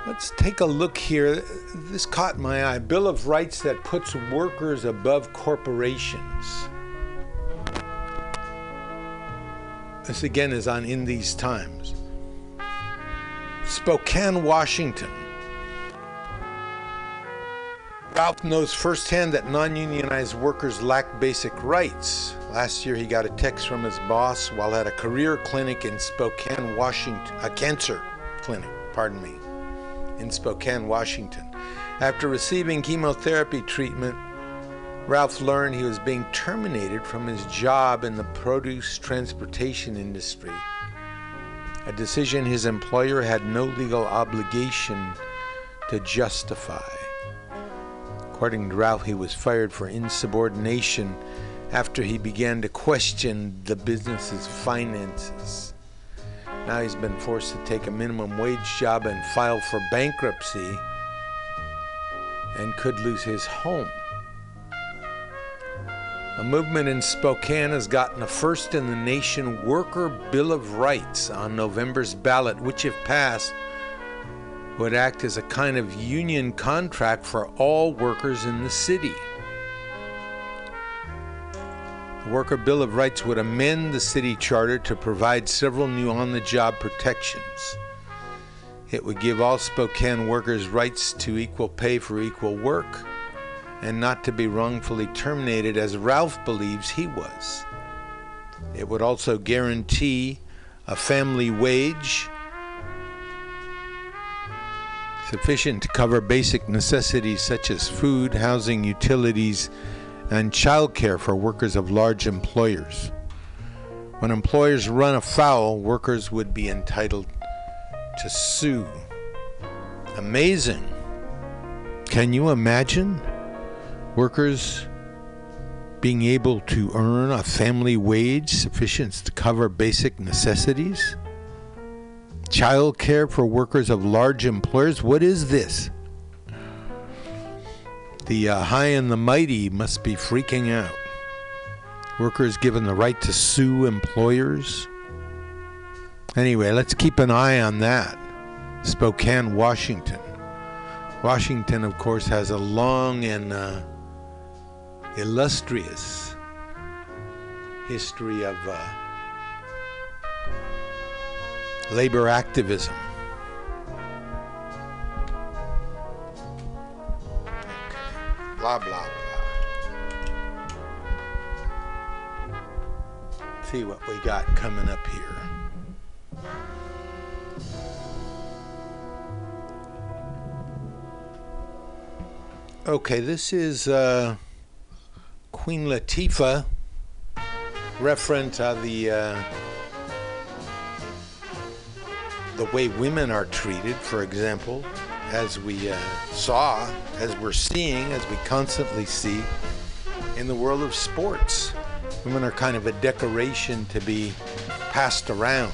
Let's take a look here. This caught my eye. Bill of Rights that puts workers above corporations. This again is on In These Times. Spokane, Washington. Ralph knows firsthand that non unionized workers lack basic rights. Last year, he got a text from his boss while at a career clinic in Spokane, Washington, a cancer clinic, pardon me, in Spokane, Washington. After receiving chemotherapy treatment, Ralph learned he was being terminated from his job in the produce transportation industry, a decision his employer had no legal obligation to justify. According to Ralph, he was fired for insubordination after he began to question the business's finances. Now he's been forced to take a minimum wage job and file for bankruptcy and could lose his home. A movement in Spokane has gotten a first in the nation Worker Bill of Rights on November's ballot, which, if passed, would act as a kind of union contract for all workers in the city. The Worker Bill of Rights would amend the city charter to provide several new on the job protections. It would give all Spokane workers rights to equal pay for equal work and not to be wrongfully terminated as Ralph believes he was. It would also guarantee a family wage sufficient to cover basic necessities such as food, housing, utilities, and childcare for workers of large employers. When employers run afoul, workers would be entitled to sue. Amazing. Can you imagine workers being able to earn a family wage sufficient to cover basic necessities? Child care for workers of large employers? What is this? The uh, high and the mighty must be freaking out. Workers given the right to sue employers. Anyway, let's keep an eye on that. Spokane, Washington. Washington, of course, has a long and uh, illustrious history of uh, labor activism. Okay. Blah, blah, blah. See what we got coming up here. Okay, this is uh, Queen Latifah, referent to the uh, the way women are treated, for example, as we uh, saw, as we're seeing, as we constantly see in the world of sports. Women are kind of a decoration to be passed around.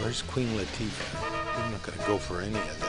Where's Queen Latifah. I'm not going to go for any of that.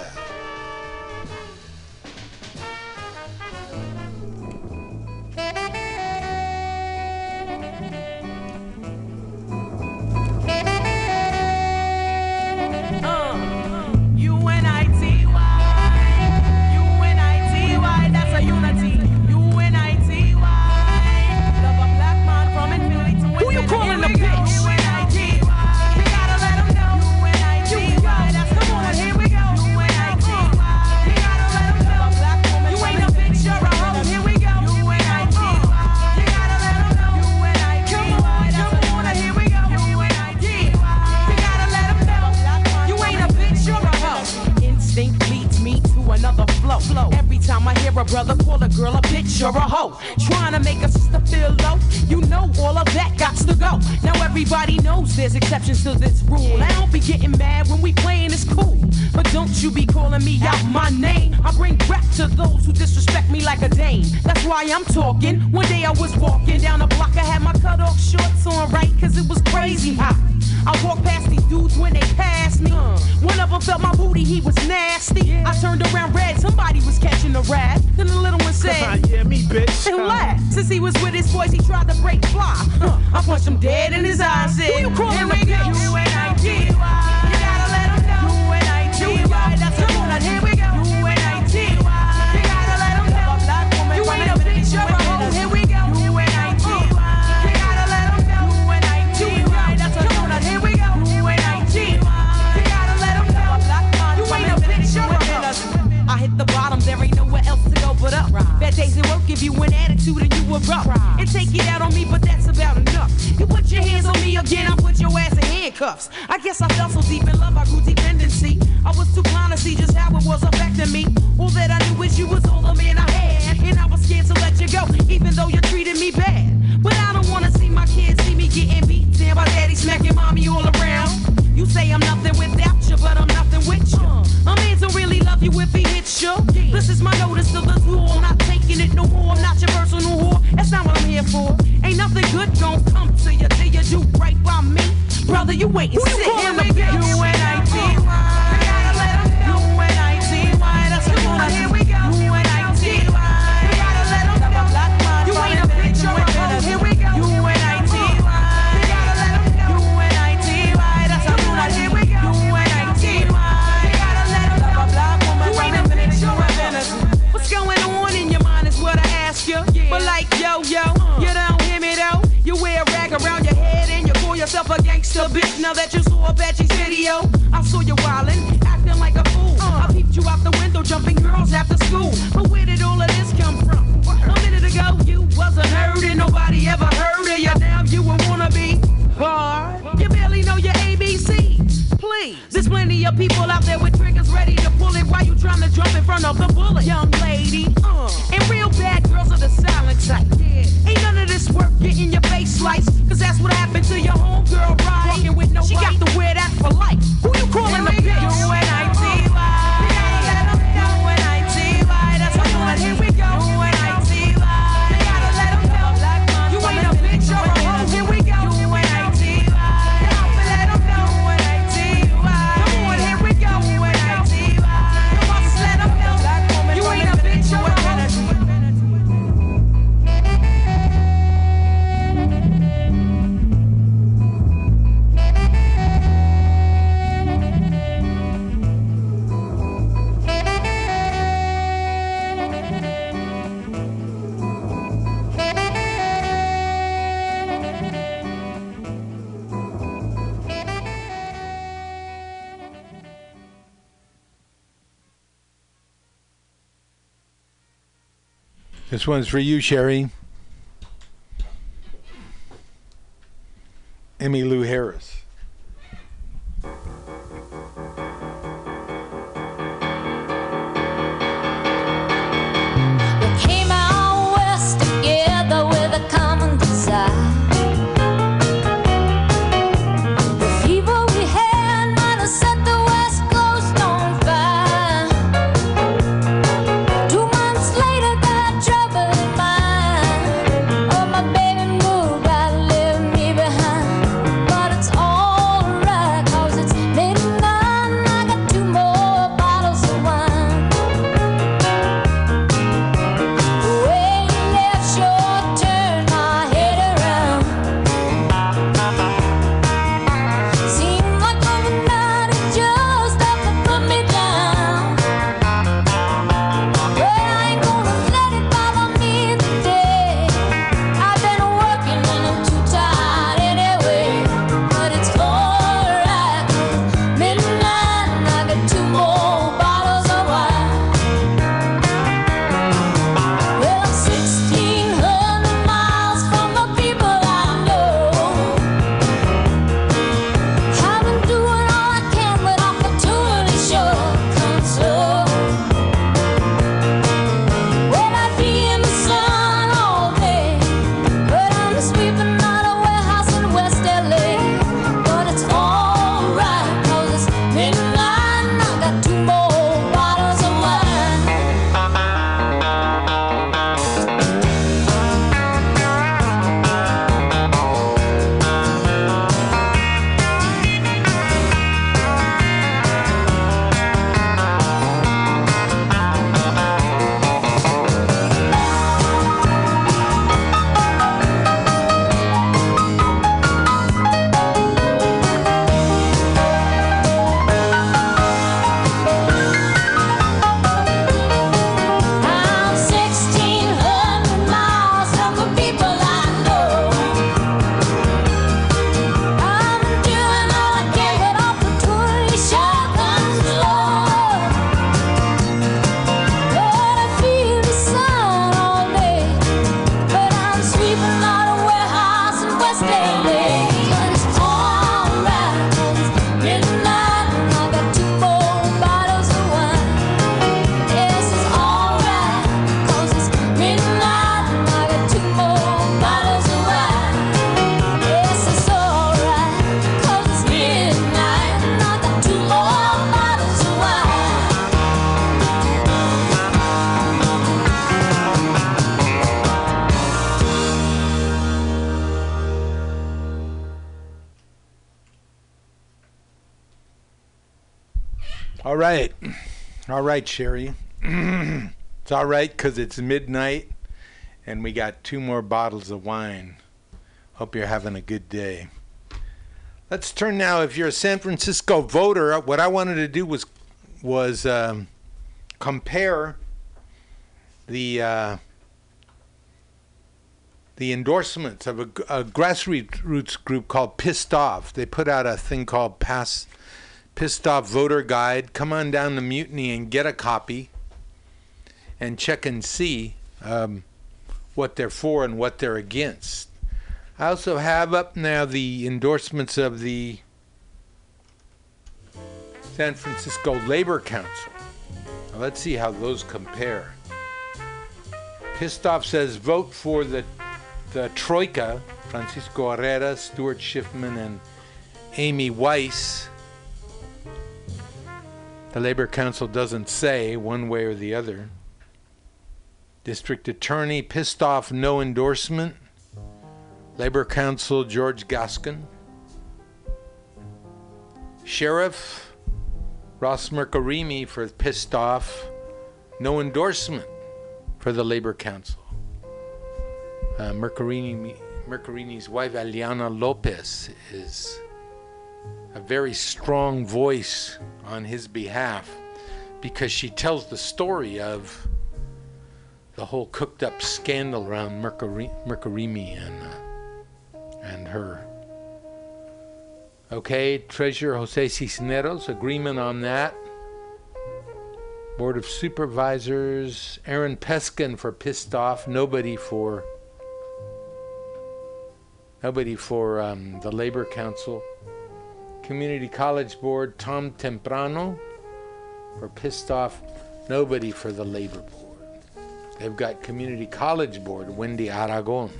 your
bitch
now that you saw a Apache's video. I saw you wildin', acting like a fool. Uh. I peeped you out the window, jumping girls after school. But where did all of this come from? A minute ago, you was a nerd and nobody ever heard of you. Now you want to be Hard. You barely know your ABC. Please. There's plenty of people out there with triggers ready to pull it while you trying to jump in front of the bullet. Young lady, uh. in real silent type. Ain't none of this work getting your face sliced, cause that's what happened to your homegirl, right? Walking with nobody. She got to wear that for life. Who you calling a bitch?
one's for you, Sherry. Emmylou Harris.
Right, Sherry. it's all right because it's midnight and we got two more bottles of wine. Hope you're having a good day. Let's turn now. If you're a San Francisco voter, what I wanted to do was was um, compare the uh, the endorsements of a, a grassroots group called Pissed Off. They put out a thing called Pass Pissed Off Voter Guide. Come on down to Mutiny and get a copy and check and see um, what they're for and what they're against. I also have up now the endorsements of the San Francisco Labor Council. Now let's see how those compare. Pissed Off says vote for the the Troika, Francisco Herrera, Stuart Schuffman, and Amy Weiss. The Labor Council doesn't say one way or the other. District Attorney pissed off, no endorsement. Labor Council George Gascon. Sheriff Ross Mirkarimi for pissed off, no endorsement for the Labor Council. Uh, wife, Eliana Lopez, is a very strong voice on his behalf because she tells the story of the whole cooked up scandal around Mirkarimi and, uh, and her. Okay, Treasurer Jose Cisneros, agreement on that. Board of Supervisors, Aaron Peskin for pissed off, nobody for nobody for um, the Labor Council. Community College Board, Tom Temprano for pissed off, nobody for the Labor Board. They've got Community College Board, Wendy Aragon.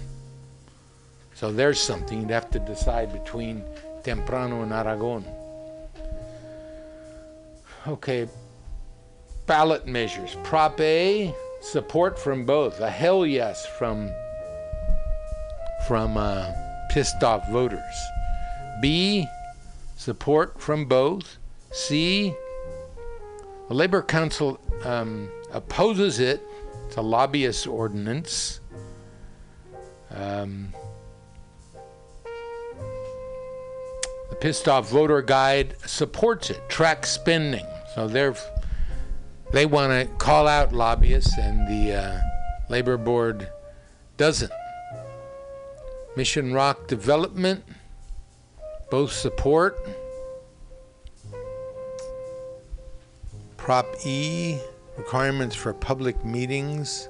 So there's something you'd have to decide between Temprano and Aragon. Okay, ballot measures. Prop A, support from both. A hell yes from from uh, pissed off voters. B, support from both. C, the Labor Council um, opposes it. It's a lobbyist ordinance. Um, the pissed off voter guide supports it, tracks spending. So they're they want to call out lobbyists, and the uh, labor board doesn't. Mission Rock Development, both support. Prop E, requirements for public meetings,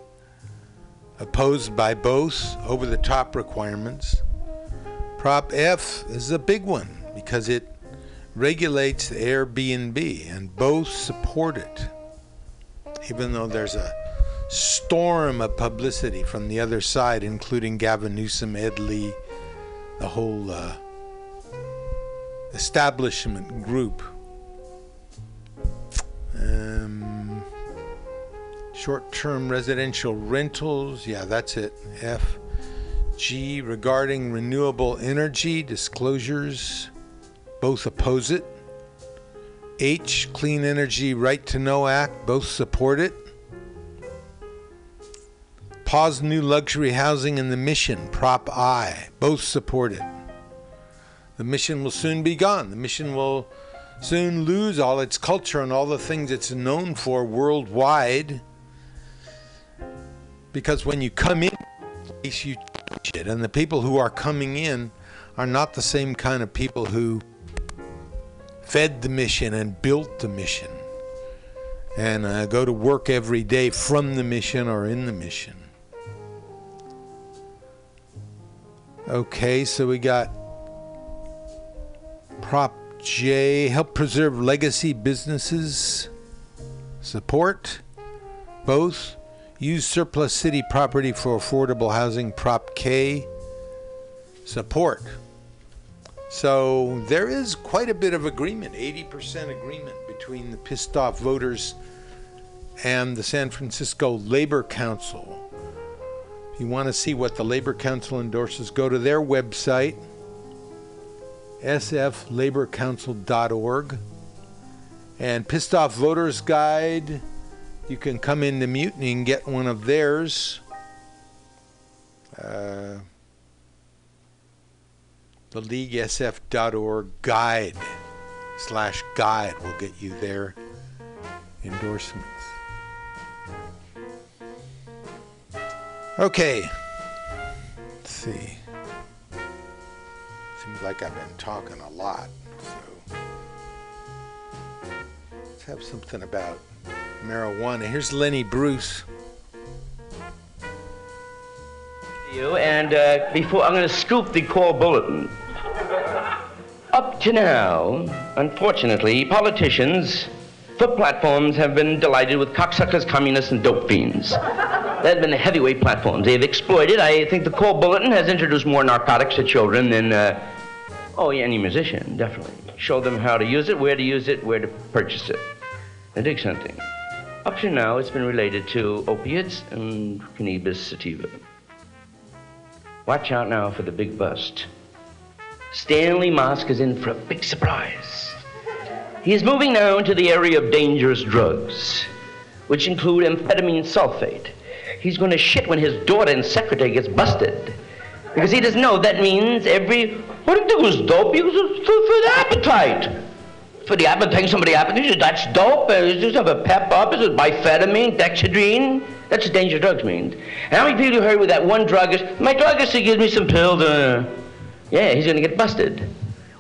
opposed by both, over the top requirements. Prop F is a big one because it regulates Airbnb, and both support it, even though there's a storm of publicity from the other side, including Gavin Newsom, Ed Lee, the whole uh, establishment group. Um, Short term residential rentals, yeah, that's it. F. G. Regarding renewable energy disclosures, both oppose it. H. Clean Energy Right to Know Act, both support it. Pause new luxury housing in the mission, Prop I, both support it. The mission will soon be gone. The mission will soon lose all its culture and all the things it's known for worldwide. Because when you come in, you change it, and the people who are coming in are not the same kind of people who fed the mission and built the mission and uh, go to work every day from the mission or in the mission. Okay, so we got Prop J, help preserve legacy businesses, support? Both, use surplus city property for affordable housing, Prop K, support. So there is quite a bit of agreement, 80% agreement between the pissed off voters and the San Francisco Labor Council. If you want to see what the Labor Council endorses, go to their website, sflaborcouncil.org, And Pissed Off Voters Guide, you can come into Mutiny and get one of theirs. Uh, the leaguesf.org guide slash guide will get you their endorsements. Okay. Let's see. Seems like I've been talking a lot, so let's have something about marijuana. Here's Lenny Bruce.
you, and uh, before I'm going to scoop the call bulletin. Up to now, unfortunately, politicians, foot platforms have been delighted with cocksuckers, communists, and dope fiends. They've been the heavyweight platforms. They've exploited. I think the call bulletin has introduced more narcotics to children than, uh, oh, yeah, any musician, definitely. Show them how to use it, where to use it, where to purchase it. They dig something. Up to now, it's been related to opiates and cannabis sativa. Watch out now for the big bust. Stanley Mosk is in for a big surprise. He is moving now into the area of dangerous drugs, which include amphetamine sulfate. He's going to shit when his daughter and secretary gets busted. Because he doesn't know that means every. What do you do dope? You for, for the appetite. For the appetite, somebody appetite, that's dope. Uh, Is this a pep up? Is it Biphetamine, dexedrine? That's what dangerous drugs means. And how many people you heard with that one druggist? My druggist, he gives me some pills. Uh, yeah, he's going to get busted.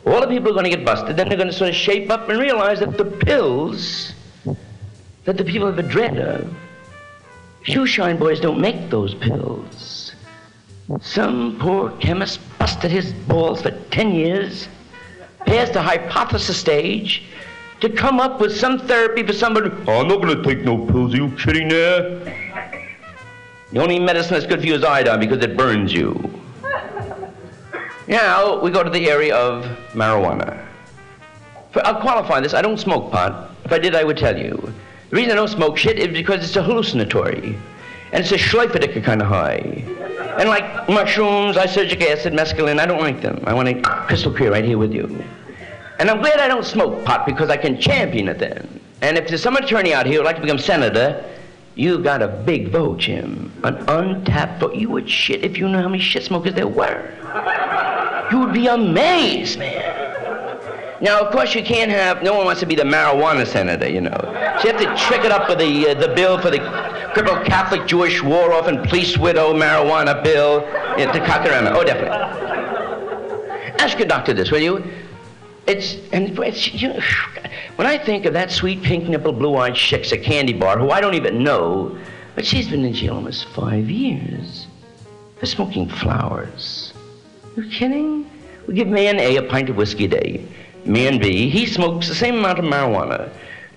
All the people are going to get busted. Then they're going to sort of shape up and realize that the pills that the people have a dread of, shoe shine boys don't make those pills. Some poor chemist busted his balls for 10 years, passed the hypothesis stage to come up with some therapy for somebody. Oh, I'm not going to take no pills. Are you kidding there? The only medicine that's good for you is iodine because it burns you. Now we go to the area of marijuana. For, I'll qualify this. I don't smoke pot. If I did, I would tell you. The reason I don't smoke shit is because it's a hallucinatory. And it's a schleifedicker kind of high. And like mushrooms, lysergic acid, mescaline, I don't like them. I want it crystal clear right here with you. And I'm glad I don't smoke pot because I can champion it then. And if there's some attorney out here who'd like to become senator, you've got a big vote, Jim. An untapped vote. You would shit if you knew how many shit smokers there were. You would be amazed, man. Now, of course, you can't have. No one wants to be the marijuana senator, you know. So you have to trick it up with the uh, the bill for the crippled Catholic Jewish war orphan police widow marijuana bill uh, to Kakarama. Oh, definitely. Ask your doctor this, will you? It's and it's, you when I think of that sweet pink nipple blue eyed chicks at Candy Bar, who I don't even know, but she's been in jail almost five years for smoking flowers. You kidding? We give man A a pint of whiskey a day. Man B, he smokes the same amount of marijuana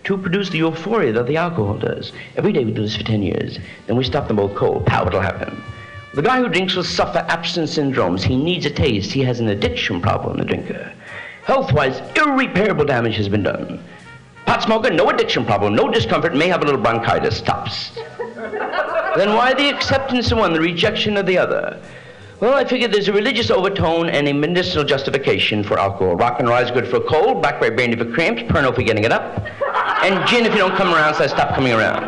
to produce the euphoria that the alcohol does. Every day we do this for 10 years. Then we stop them both cold. Pow, it'll happen? The guy who drinks will suffer abstinence syndromes. He needs a taste. He has an addiction problem, the drinker. Health-wise, irreparable damage has been done. Pot smoker, no addiction problem, no discomfort, may have a little bronchitis, stops. then why the acceptance of one, the rejection of the other? Well, I figure there's a religious overtone and a medicinal justification for alcohol. Rock and roll is good for a cold, blackberry brandy for cramps, Pernod for getting it up, and gin if you don't come around, I stop coming around.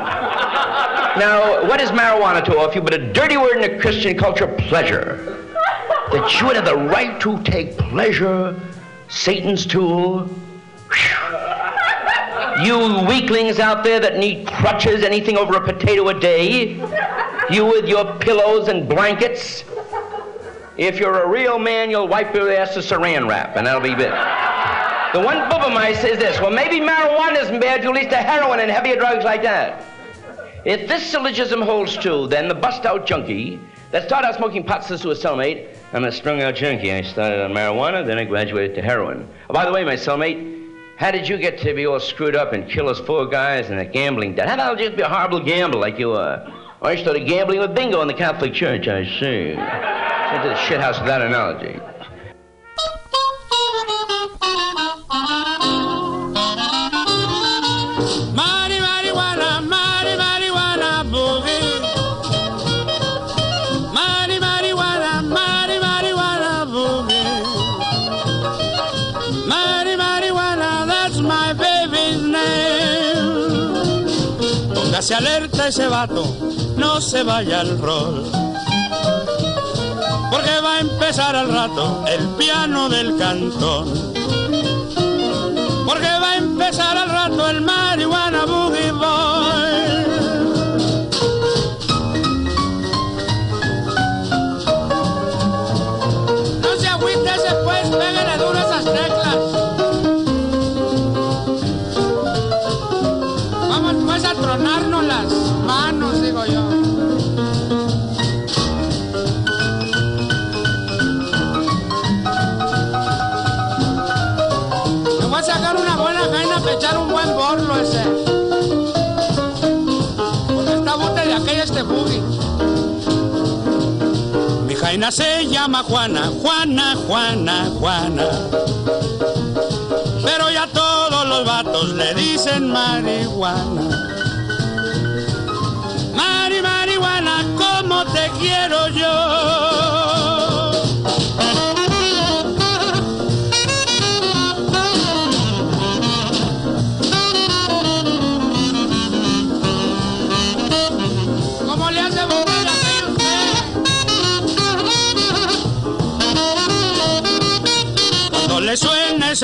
Now, what is marijuana to offer you but a dirty word in a Christian culture, pleasure? That you would have the right to take pleasure, Satan's tool. You weaklings out there that need crutches, anything over a potato a day. You with your pillows and blankets. If you're a real man, you'll wipe your ass with saran wrap, and that'll be it. The one boobermeister says this, well, maybe marijuana isn't bad, at least to heroin and heavier drugs like that. If this syllogism holds true, then the bust-out junkie that started out smoking pot since he was cellmate, I'm a strung-out junkie. I started on marijuana, then I graduated to heroin. Oh, by the way, my cellmate, how did you get to be all screwed up and kill us four guys in a gambling debt? How about just be a horrible gambler like you are? I started gambling with bingo in the Catholic Church, I see. Went to the shithouse with that analogy.
Ese vato, no se vaya al rol. Porque va a empezar al rato el piano del cantón. Porque va a empezar al rato el marihuana boogie. Jaina se llama Juana, Juana, Juana, Juana. Pero ya todos los vatos le dicen marihuana. Mari, marihuana, como te quiero yo.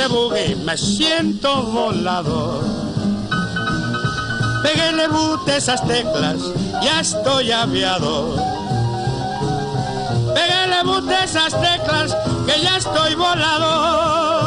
Ese boogie me siento volador. Péguele bute esas teclas, ya estoy aviador. Péguele bute esas teclas, que ya estoy volador.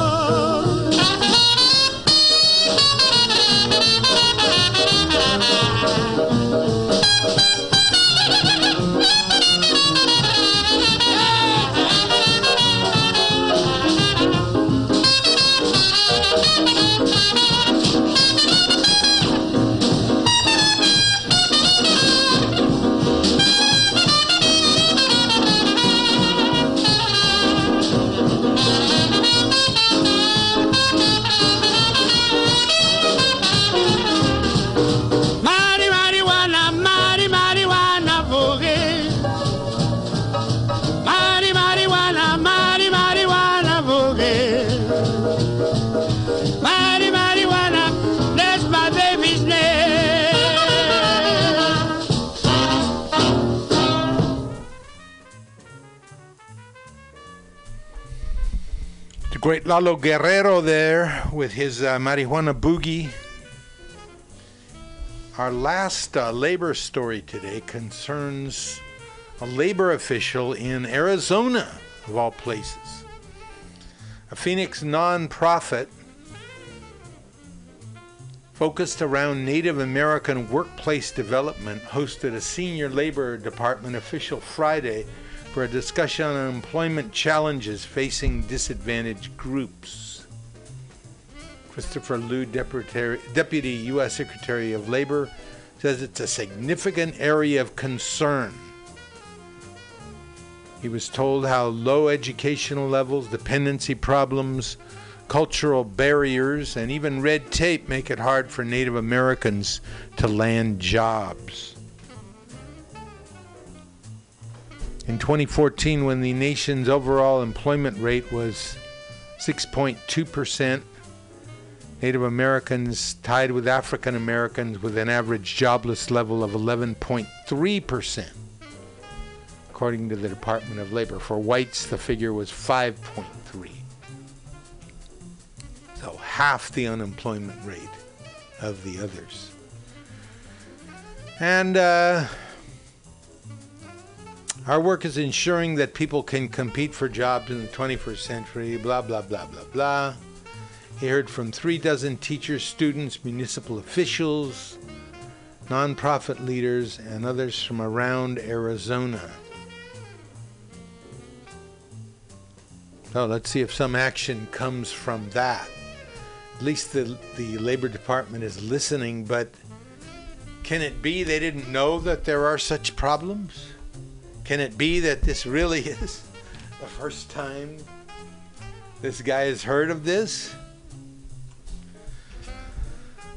Lalo Guerrero there with his uh, marijuana boogie. Our last uh, labor story today concerns a labor official in Arizona, of all places. A Phoenix nonprofit focused around Native American workplace development hosted a senior labor department official Friday for a discussion on employment challenges facing disadvantaged groups. Christopher Lu, Deputy, Deputy U.S. Secretary of Labor, says it's a significant area of concern. He was told how low educational levels, dependency problems, cultural barriers, and even red tape make it hard for Native Americans to land jobs. In 2014, when the nation's overall employment rate was 6.2%, Native Americans tied with African Americans with an average jobless level of 11.3%, according to the Department of Labor. For whites, the figure was 5.3. So half the unemployment rate of the others. And uh, our work is ensuring that people can compete for jobs in the 21st century, blah, blah, blah, blah, blah. He heard from three dozen teachers, students, municipal officials, nonprofit leaders, and others from around Arizona. So let's see if some action comes from that. At least the, the Labor Department is listening, but can it be they didn't know that there are such problems? Can it be that this really is the first time this guy has heard of this?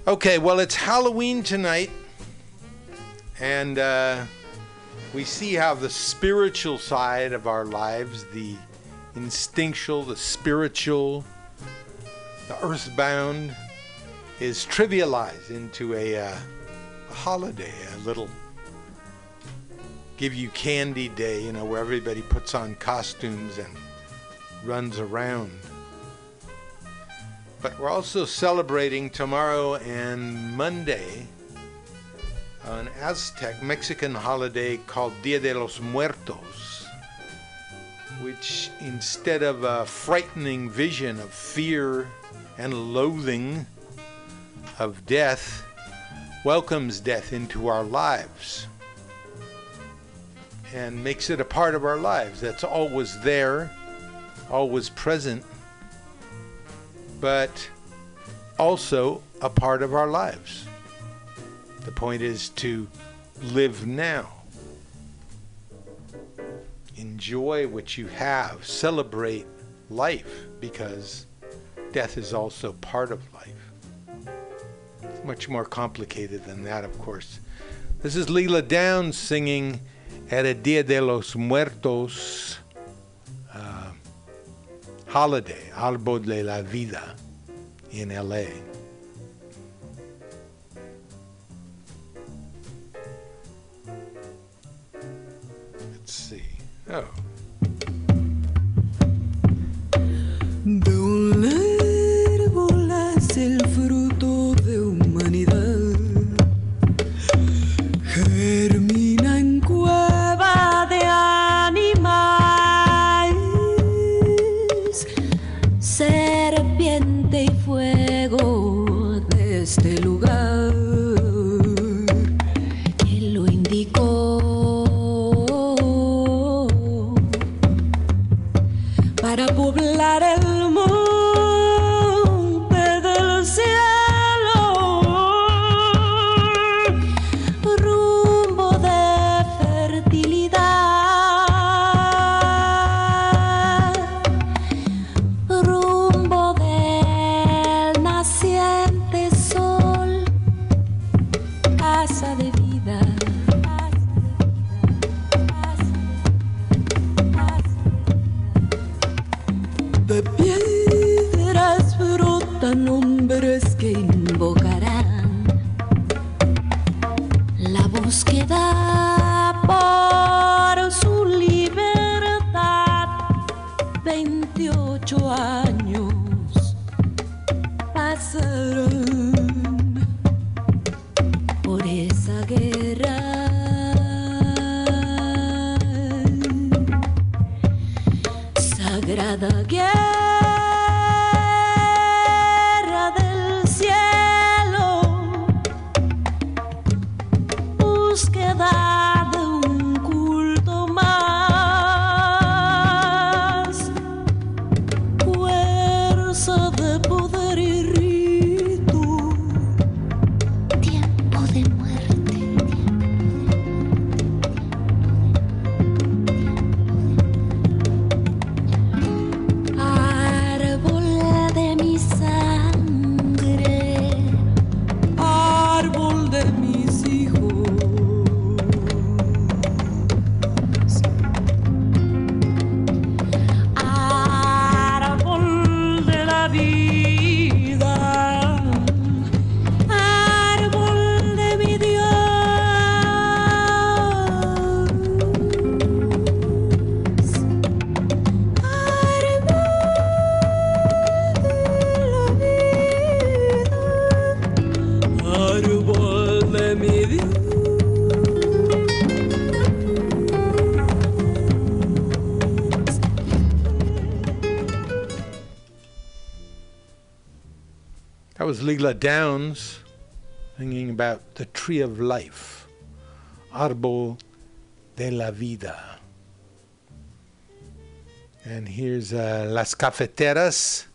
Okay, well, it's Halloween tonight, and uh, we see how the spiritual side of our lives, the instinctual, the spiritual, the earthbound, is trivialized into a, uh, a holiday, a little give you candy day, you know, where everybody puts on costumes and runs around. But we're also celebrating tomorrow and Monday an Aztec Mexican holiday called Dia de los Muertos, which instead of a frightening vision of fear and loathing of death, welcomes death into our lives and makes it a part of our lives. That's always there, always present, but also a part of our lives. The point is to live now. Enjoy what you have. Celebrate life because death is also part of life. It's much more complicated than that, of course. This is Lila Downs singing at a Dia de los Muertos uh, holiday, Árbol de la Vida, in LA. Let's see. Oh.
De este lugar. Él lo indicó. para poblar el Sagrada guerra del cielo,
Lila Downs singing about the tree of life, Árbol de la Vida. And here's uh, Las Cafeteras.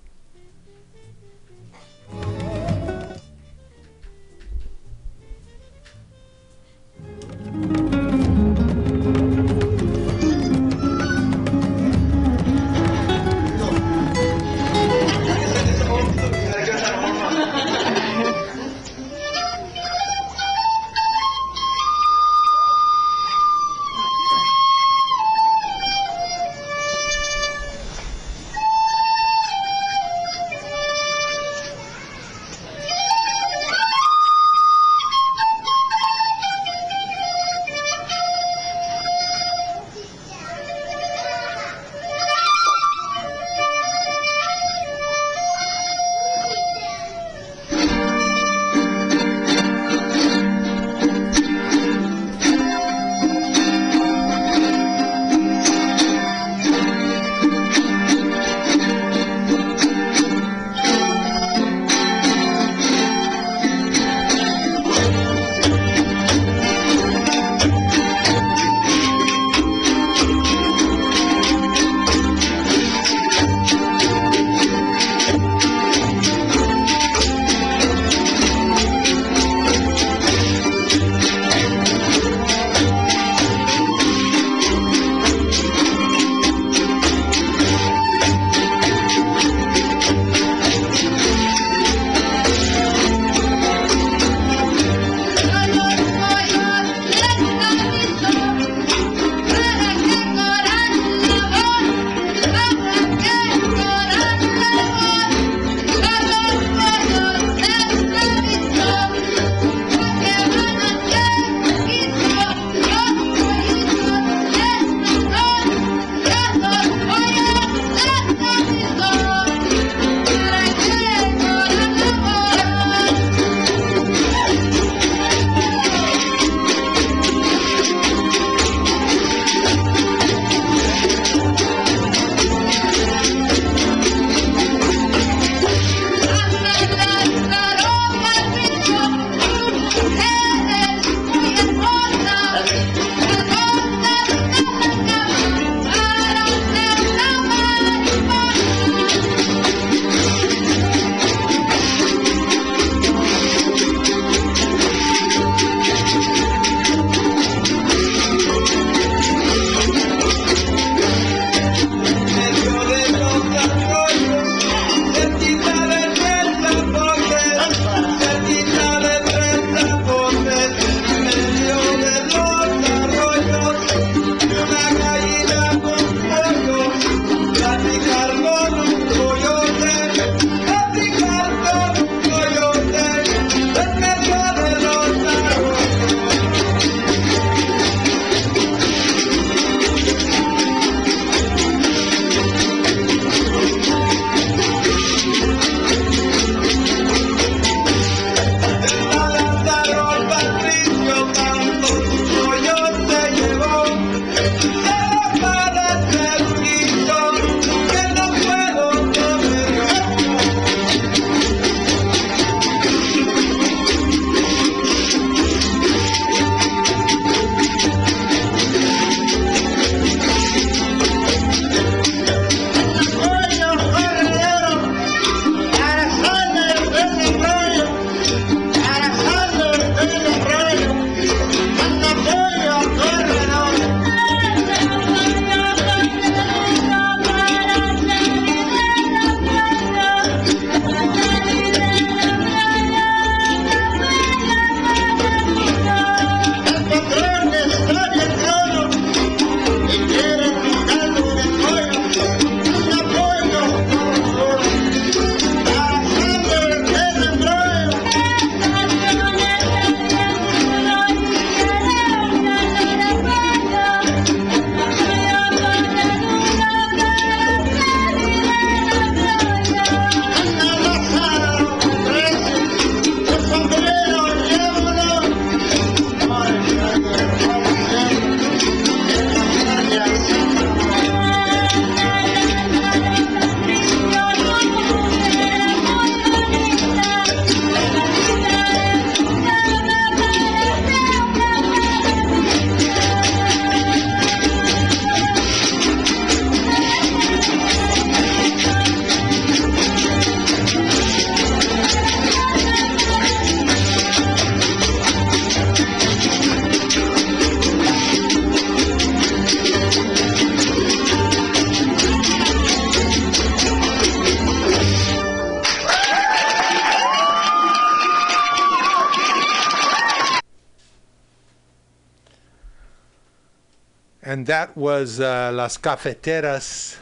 Uh, Las Cafeteras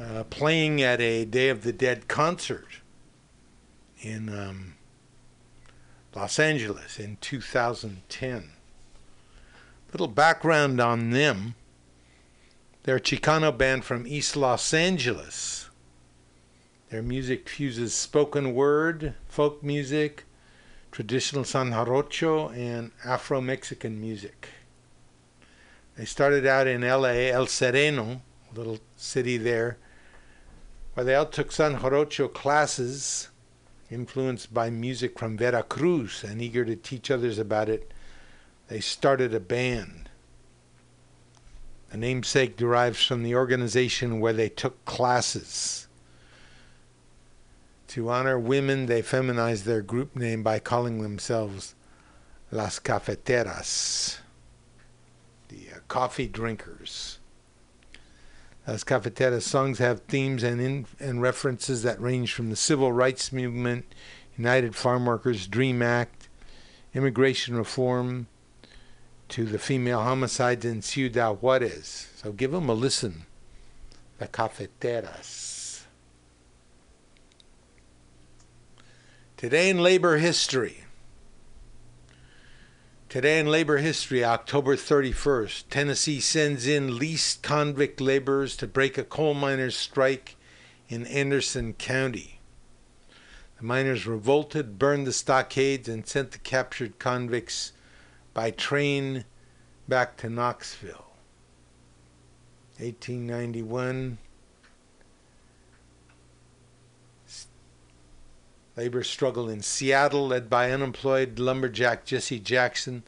uh, playing at a Day of the Dead concert in um, Los Angeles in 2010. Little background on them. They're a Chicano band from East Los Angeles. Their music fuses spoken word, folk music, traditional Son Jarocho, and Afro Mexican music. They started out in LA, El Sereno, a little city there, where they all took Son Jarocho classes, influenced by music from Veracruz and eager to teach others about it. They started a band. The namesake derives from the organization where they took classes. To honor women, they feminized their group name by calling themselves Las Cafeteras, coffee drinkers. Las Cafeteras songs have themes and, in, and references that range from the civil rights movement, United Farm Workers Dream Act, immigration reform, to the female homicides in Ciudad Juarez. So give them a listen. The Cafeteras. Today in labor history. Today in labor history, October 31st, Tennessee sends in leased convict laborers to break a coal miners' strike in Anderson County. The miners revolted, burned the stockades, and sent the captured convicts by train back to Knoxville. 1891. Labor struggle in Seattle, led by unemployed lumberjack Jesse Jackson.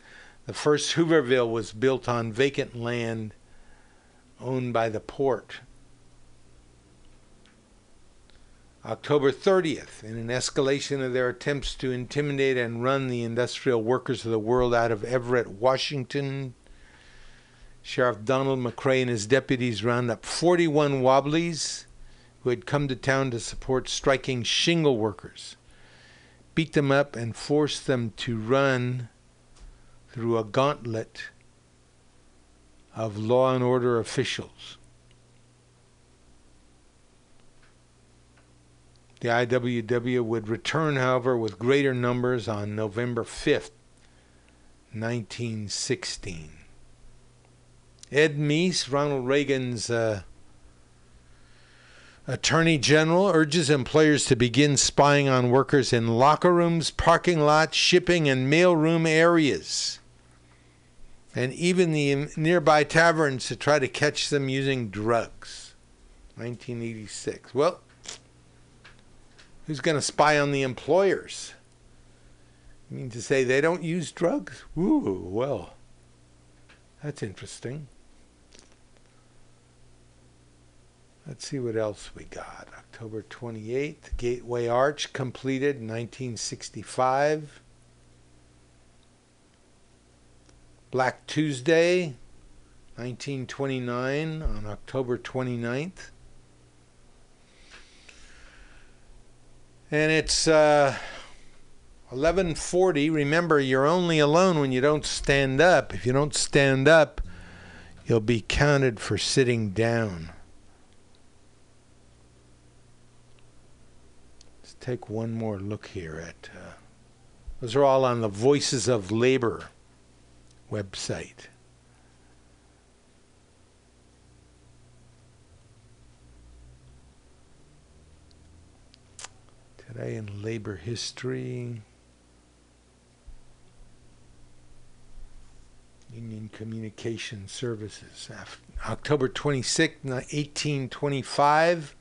The first Hooverville was built on vacant land owned by the port. October 30th, in an escalation of their attempts to intimidate and run the industrial workers of the world out of Everett, Washington, Sheriff Donald McRae and his deputies round up 41 wobblies who had come to town to support striking shingle workers, beat them up, and forced them to run through a gauntlet of law and order officials. The IWW would return, however, with greater numbers on November 5th, 1916. Ed Meese, Ronald Reagan's uh, Attorney General, urges employers to begin spying on workers in locker rooms, parking lots, shipping, and mailroom areas, and even the nearby taverns to try to catch them using drugs. 1986. Well, Who's going to spy on the employers? You mean to say they don't use drugs? Ooh, well, that's interesting. Let's see what else we got. October 28th, Gateway Arch completed 1965. Black Tuesday, 1929, on October 29th. and it's uh, 11:40. Remember, you're only alone when you don't stand up. If you don't stand up, you'll be counted for sitting down. Take one more look here at. Uh, those are all on the Voices of Labor website. Today in labor history, Union Communication Services, October 26, 1825.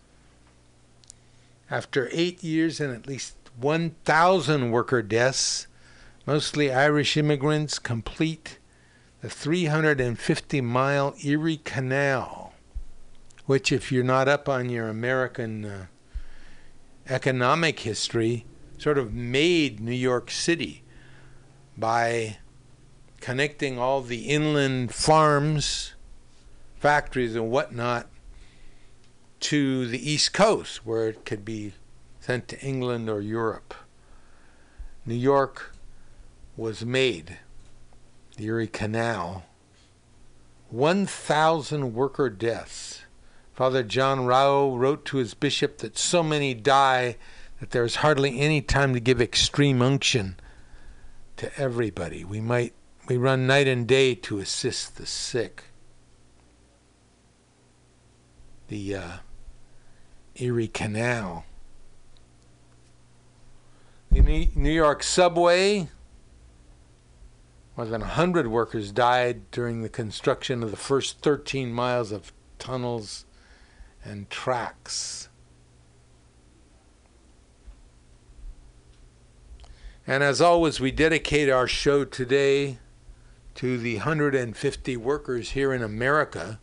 After eight years and at least 1,000 worker deaths, mostly Irish immigrants, complete the 350 mile Erie Canal, which, if you're not up on your American uh, economic history sort of made New York City by connecting all the inland farms, factories, and whatnot to the East Coast, where it could be sent to England or Europe. New York was made. The Erie Canal 1,000 worker deaths. Father John Rao wrote to his bishop that so many die that there is hardly any time to give extreme unction to everybody. We might we run night and day to assist the sick. The uh, Erie Canal. The New York subway, more than 100 workers died during the construction of the first 13 miles of tunnels and tracks. And as always, we dedicate our show today to the 150 workers here in America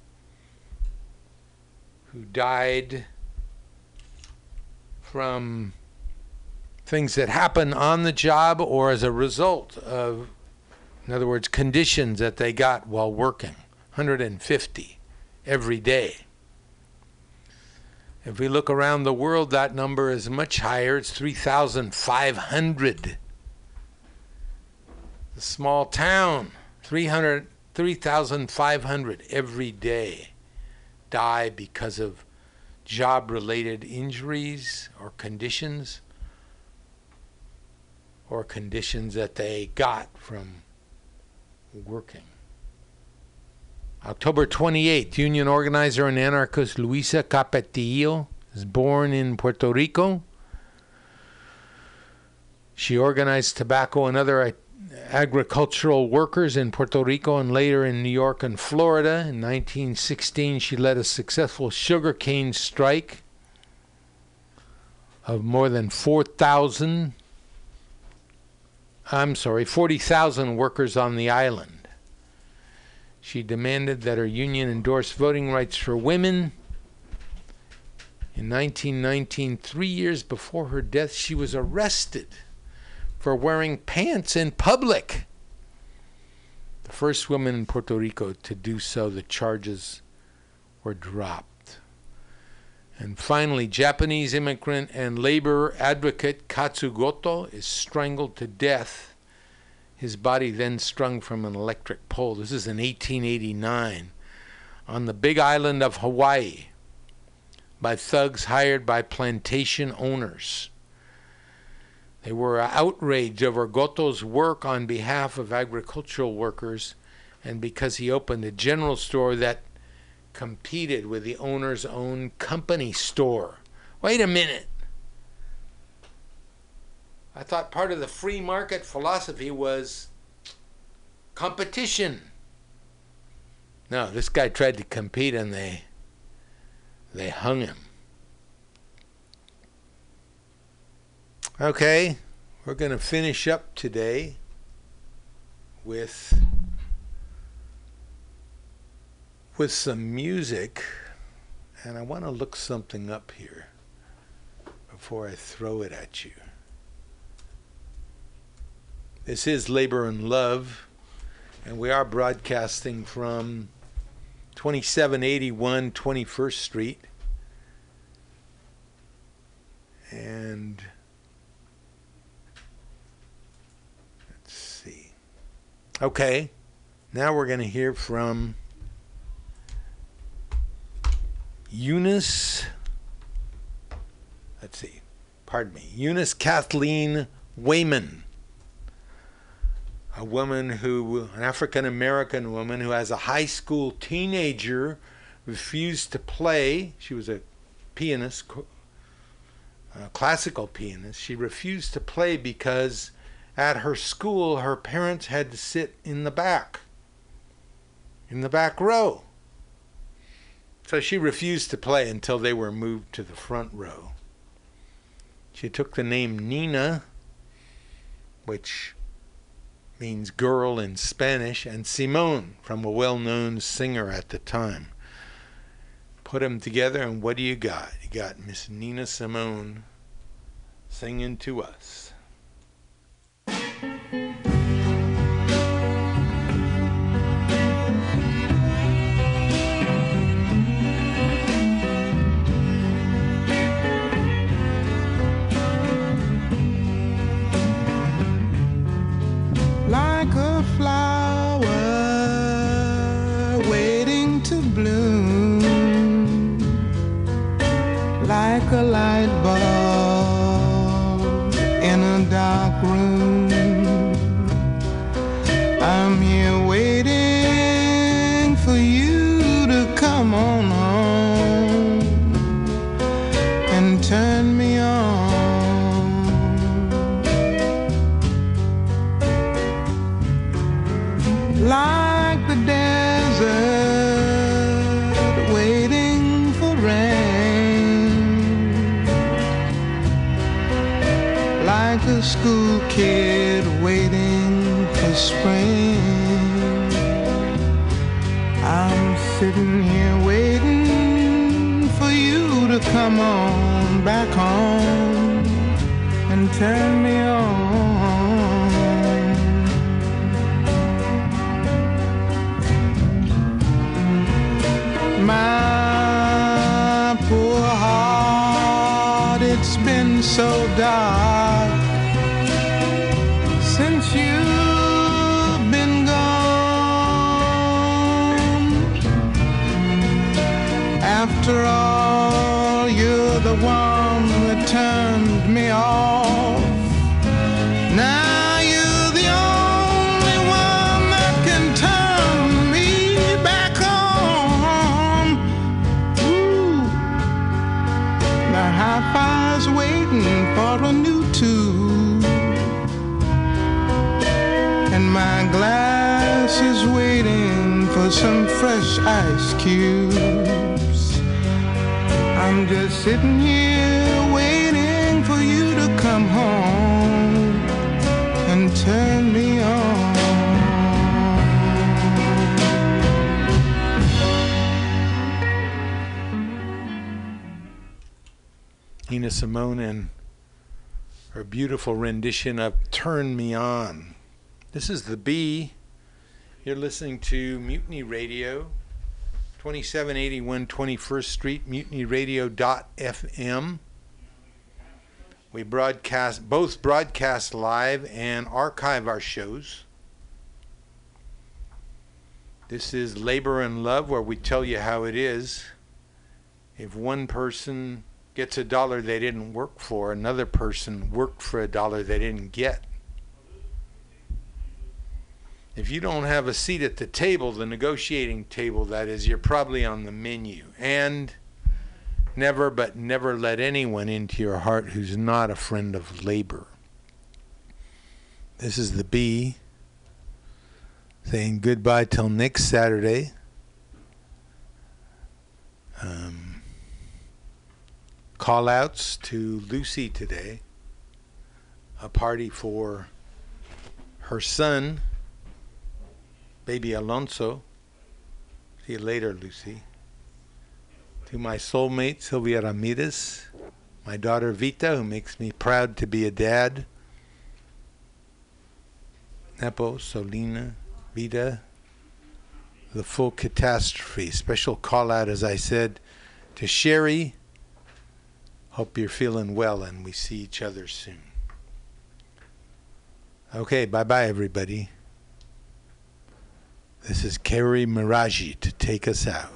who died from things that happen on the job or as a result of, in other words, conditions that they got while working. 150 every day. If we look around the world, that number is much higher. It's 3,500. A small town, 300, 3,500 every day die because of job related injuries or conditions or conditions that they got from working. October 28th, union organizer and anarchist Luisa Capetillo is born in Puerto Rico. She organized tobacco and other agricultural workers in Puerto Rico and later in New York and Florida. In 1916, she led a successful sugarcane strike of more than 4,000, I'm sorry, 40,000 workers on the island. She demanded that her union endorse voting rights for women. In 1919, three years before her death, she was arrested for wearing pants in public. The first woman in Puerto Rico to do so, the charges were dropped. And finally, Japanese immigrant and labor advocate Katsu Goto is strangled to death. His body then strung from an electric pole. This is in 1889 on the big island of Hawaii by thugs hired by plantation owners. They were outraged over Goto's work on behalf of agricultural workers and because he opened a general store that competed with the owner's own company store. Wait a minute. I thought part of the free market philosophy was competition. No, this guy tried to compete and they they hung him. Okay, we're going to finish up today with with some music and I want to look something up here before I throw it at you. This is Labor and Love and we are broadcasting from 2781 21st Street and Okay, now we're going to hear from Eunice. Let's see, pardon me, Eunice Kathleen Waymon, a woman who, an African American woman who, as a high school teenager, refused to play. She was a pianist, a classical pianist. She refused to play because at her school, her parents had to sit in the back, in the back row. So she refused to play until they were moved to the front row. She took the name Nina, which means girl in Spanish, and Simone from a well known singer at the time. Put them together, and what do you got? You got Miss Nina Simone singing to us.
School fresh ice cubes. I'm just sitting here waiting for you to come home and turn me on.
Nina Simone and her beautiful rendition of Turn Me On. This is the B. You're listening to Mutiny Radio, 2781 21st Street, mutinyradio.fm. We broadcast, both broadcast live and archive our shows. This is Labor and Love, where we tell you how it is. If one person gets a dollar they didn't work for, another person worked for a dollar they didn't get. If you don't have a seat at the table, the negotiating table, that is, you're probably on the menu. And never, but never let anyone into your heart who's not a friend of labor. This is the B saying goodbye till next Saturday. Um, call outs to Lucy today. A party for her son, baby Alonso. See you later, Lucy. To my soulmate, Sylvia Ramirez. My daughter, Vita, who makes me proud to be a dad. Nepo, Solina, Vita. The full catastrophe. Special call out, as I said, to Sherry. Hope you're feeling well and we see each other soon. Okay, bye bye, everybody. This is Kerry Miraji to take us out.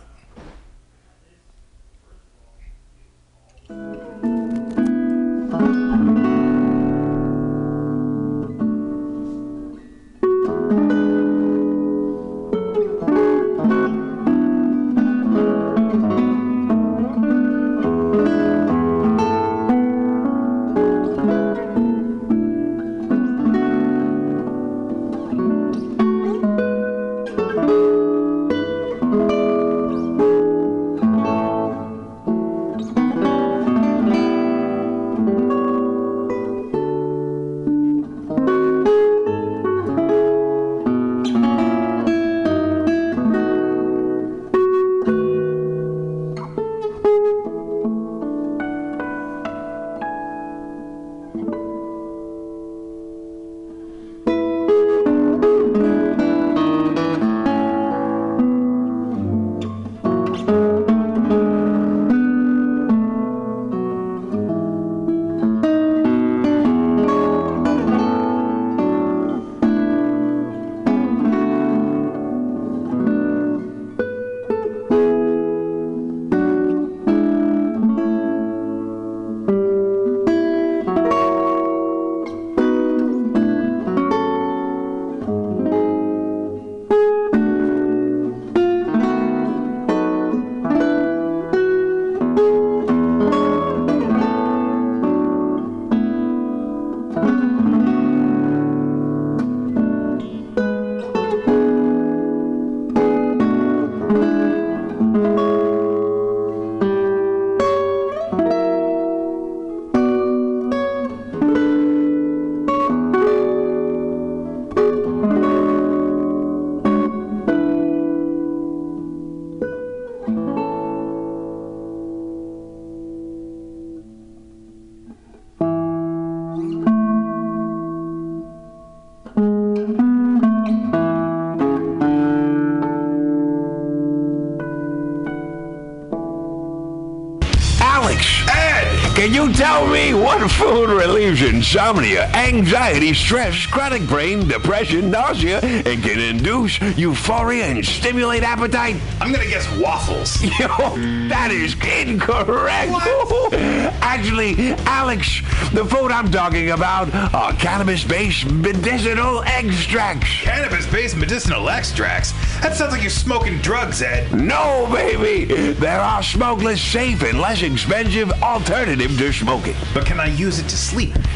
Insomnia, anxiety, stress, chronic brain, depression, nausea, and can induce euphoria and stimulate appetite?
I'm gonna guess waffles.
Yo, that is incorrect. What? Actually, Alex, the food I'm talking about are cannabis-based medicinal extracts.
Cannabis-based medicinal extracts? That sounds like you're smoking drugs, Ed.
No, baby. There are smokeless, safe, and less expensive alternative to smoking.
But can I use it to sleep?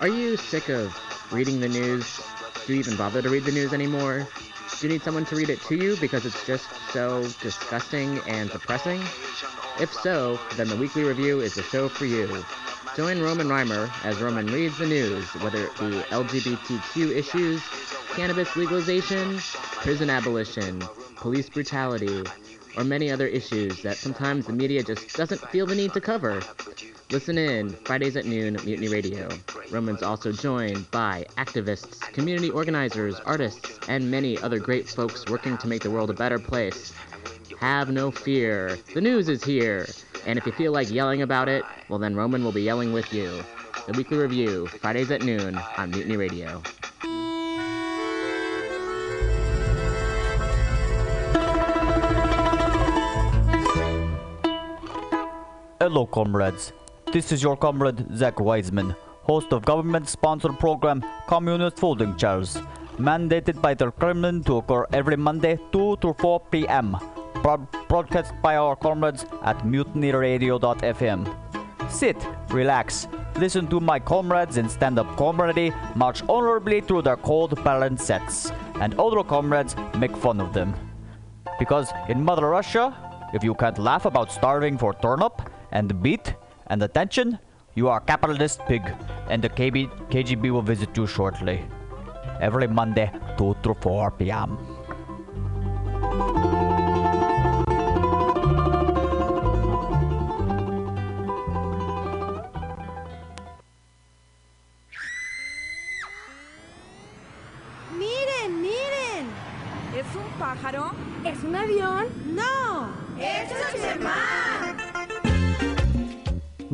Are you sick of reading the news? Do you even bother to read the news anymore? Do you need someone to read it to you because it's just so disgusting and depressing? If so, then the Weekly Review is the show for you. Join Roman Reimer as Roman reads the news, whether it be LGBTQ issues, cannabis legalization, prison abolition, police brutality, or many other issues that sometimes the media just doesn't feel the need to cover. Listen in Fridays at noon, Mutiny Radio. Roman's also joined by activists, community organizers, artists, and many other great folks working to make the world a better place. Have no fear. The news is here. And if you feel like yelling about it, well then Roman will be yelling with you. The Weekly Review, Fridays at noon on Mutiny Radio.
Hello, comrades. This is your comrade Zach Wiseman, host of government-sponsored program Communist Folding Chairs, mandated by the Kremlin to occur every Monday 2 to 4 p.m. Broad- broadcast by our comrades at mutinyradio.fm. Sit, relax, listen to my comrades in stand-up comedy march honorably through their cold barren sets, and other comrades make fun of them. Because in Mother Russia, if you can't laugh about starving for turnip and the beat and attention, you are a capitalist pig, and the KB- KGB will visit you shortly. Every Monday, 2 to 4 p.m.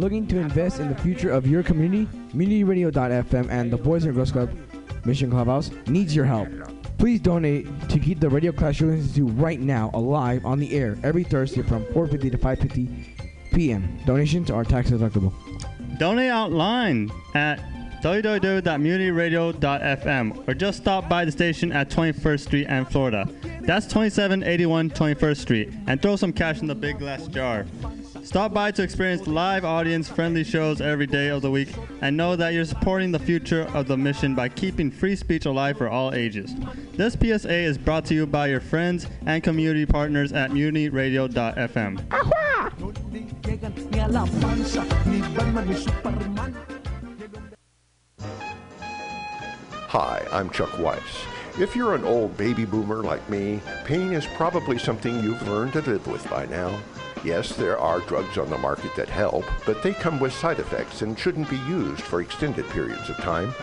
Looking to invest in the future of your community? CommunityRadio.fm and the Boys and Girls Club Mission Clubhouse needs your help. Please donate to keep the Radio Clash Show Institute right now alive on the air every Thursday from 4:50 to 5:50 p.m. Donations are tax deductible.
Donate online at www.mutinyradio.fm or just stop by the station at 21st Street and Florida. That's 2781 21st Street and throw some cash in the big glass jar. Stop by to experience live audience friendly shows every day of the week and know that you're supporting the future of the mission by keeping free speech alive for all ages. This PSA is brought to you by your friends and community partners at mutinyradio.fm.
Hi, I'm Chuck Weiss. If you're an old baby boomer like me, pain is probably something you've learned to live with by now. Yes, there are drugs on the market that help, but they come with side effects and shouldn't be used for extended periods of time.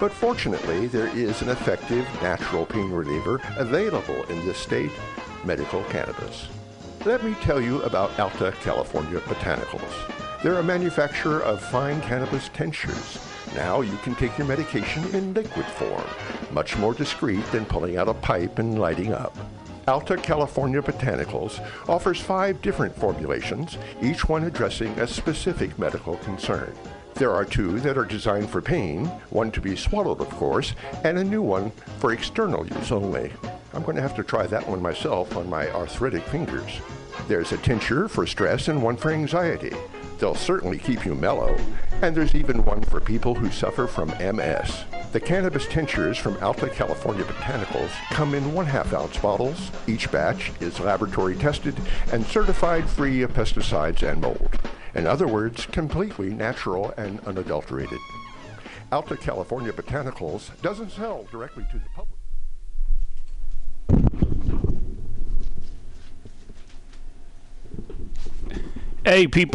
But fortunately, there is an effective natural pain reliever available in this state, medical cannabis. Let me tell you about Alta California Botanicals. They're a manufacturer of fine cannabis tinctures. Now you can take your medication in liquid form, much more discreet than pulling out a pipe and lighting up. Alta California Botanicals offers five different formulations, each one addressing a specific medical concern. There are two that are designed for pain, one to be swallowed, of course, and a new one for external use only. I'm going to have to try that one myself on my arthritic fingers. There's a tincture for stress and one for anxiety. They'll certainly keep you mellow. And there's even one for people who suffer from MS. The cannabis tinctures from Alta California Botanicals come in one half ounce bottles. Each batch is laboratory tested and certified free of pesticides and mold. In other words, completely natural and unadulterated. Alta California Botanicals doesn't sell directly to the public.
Hey, people.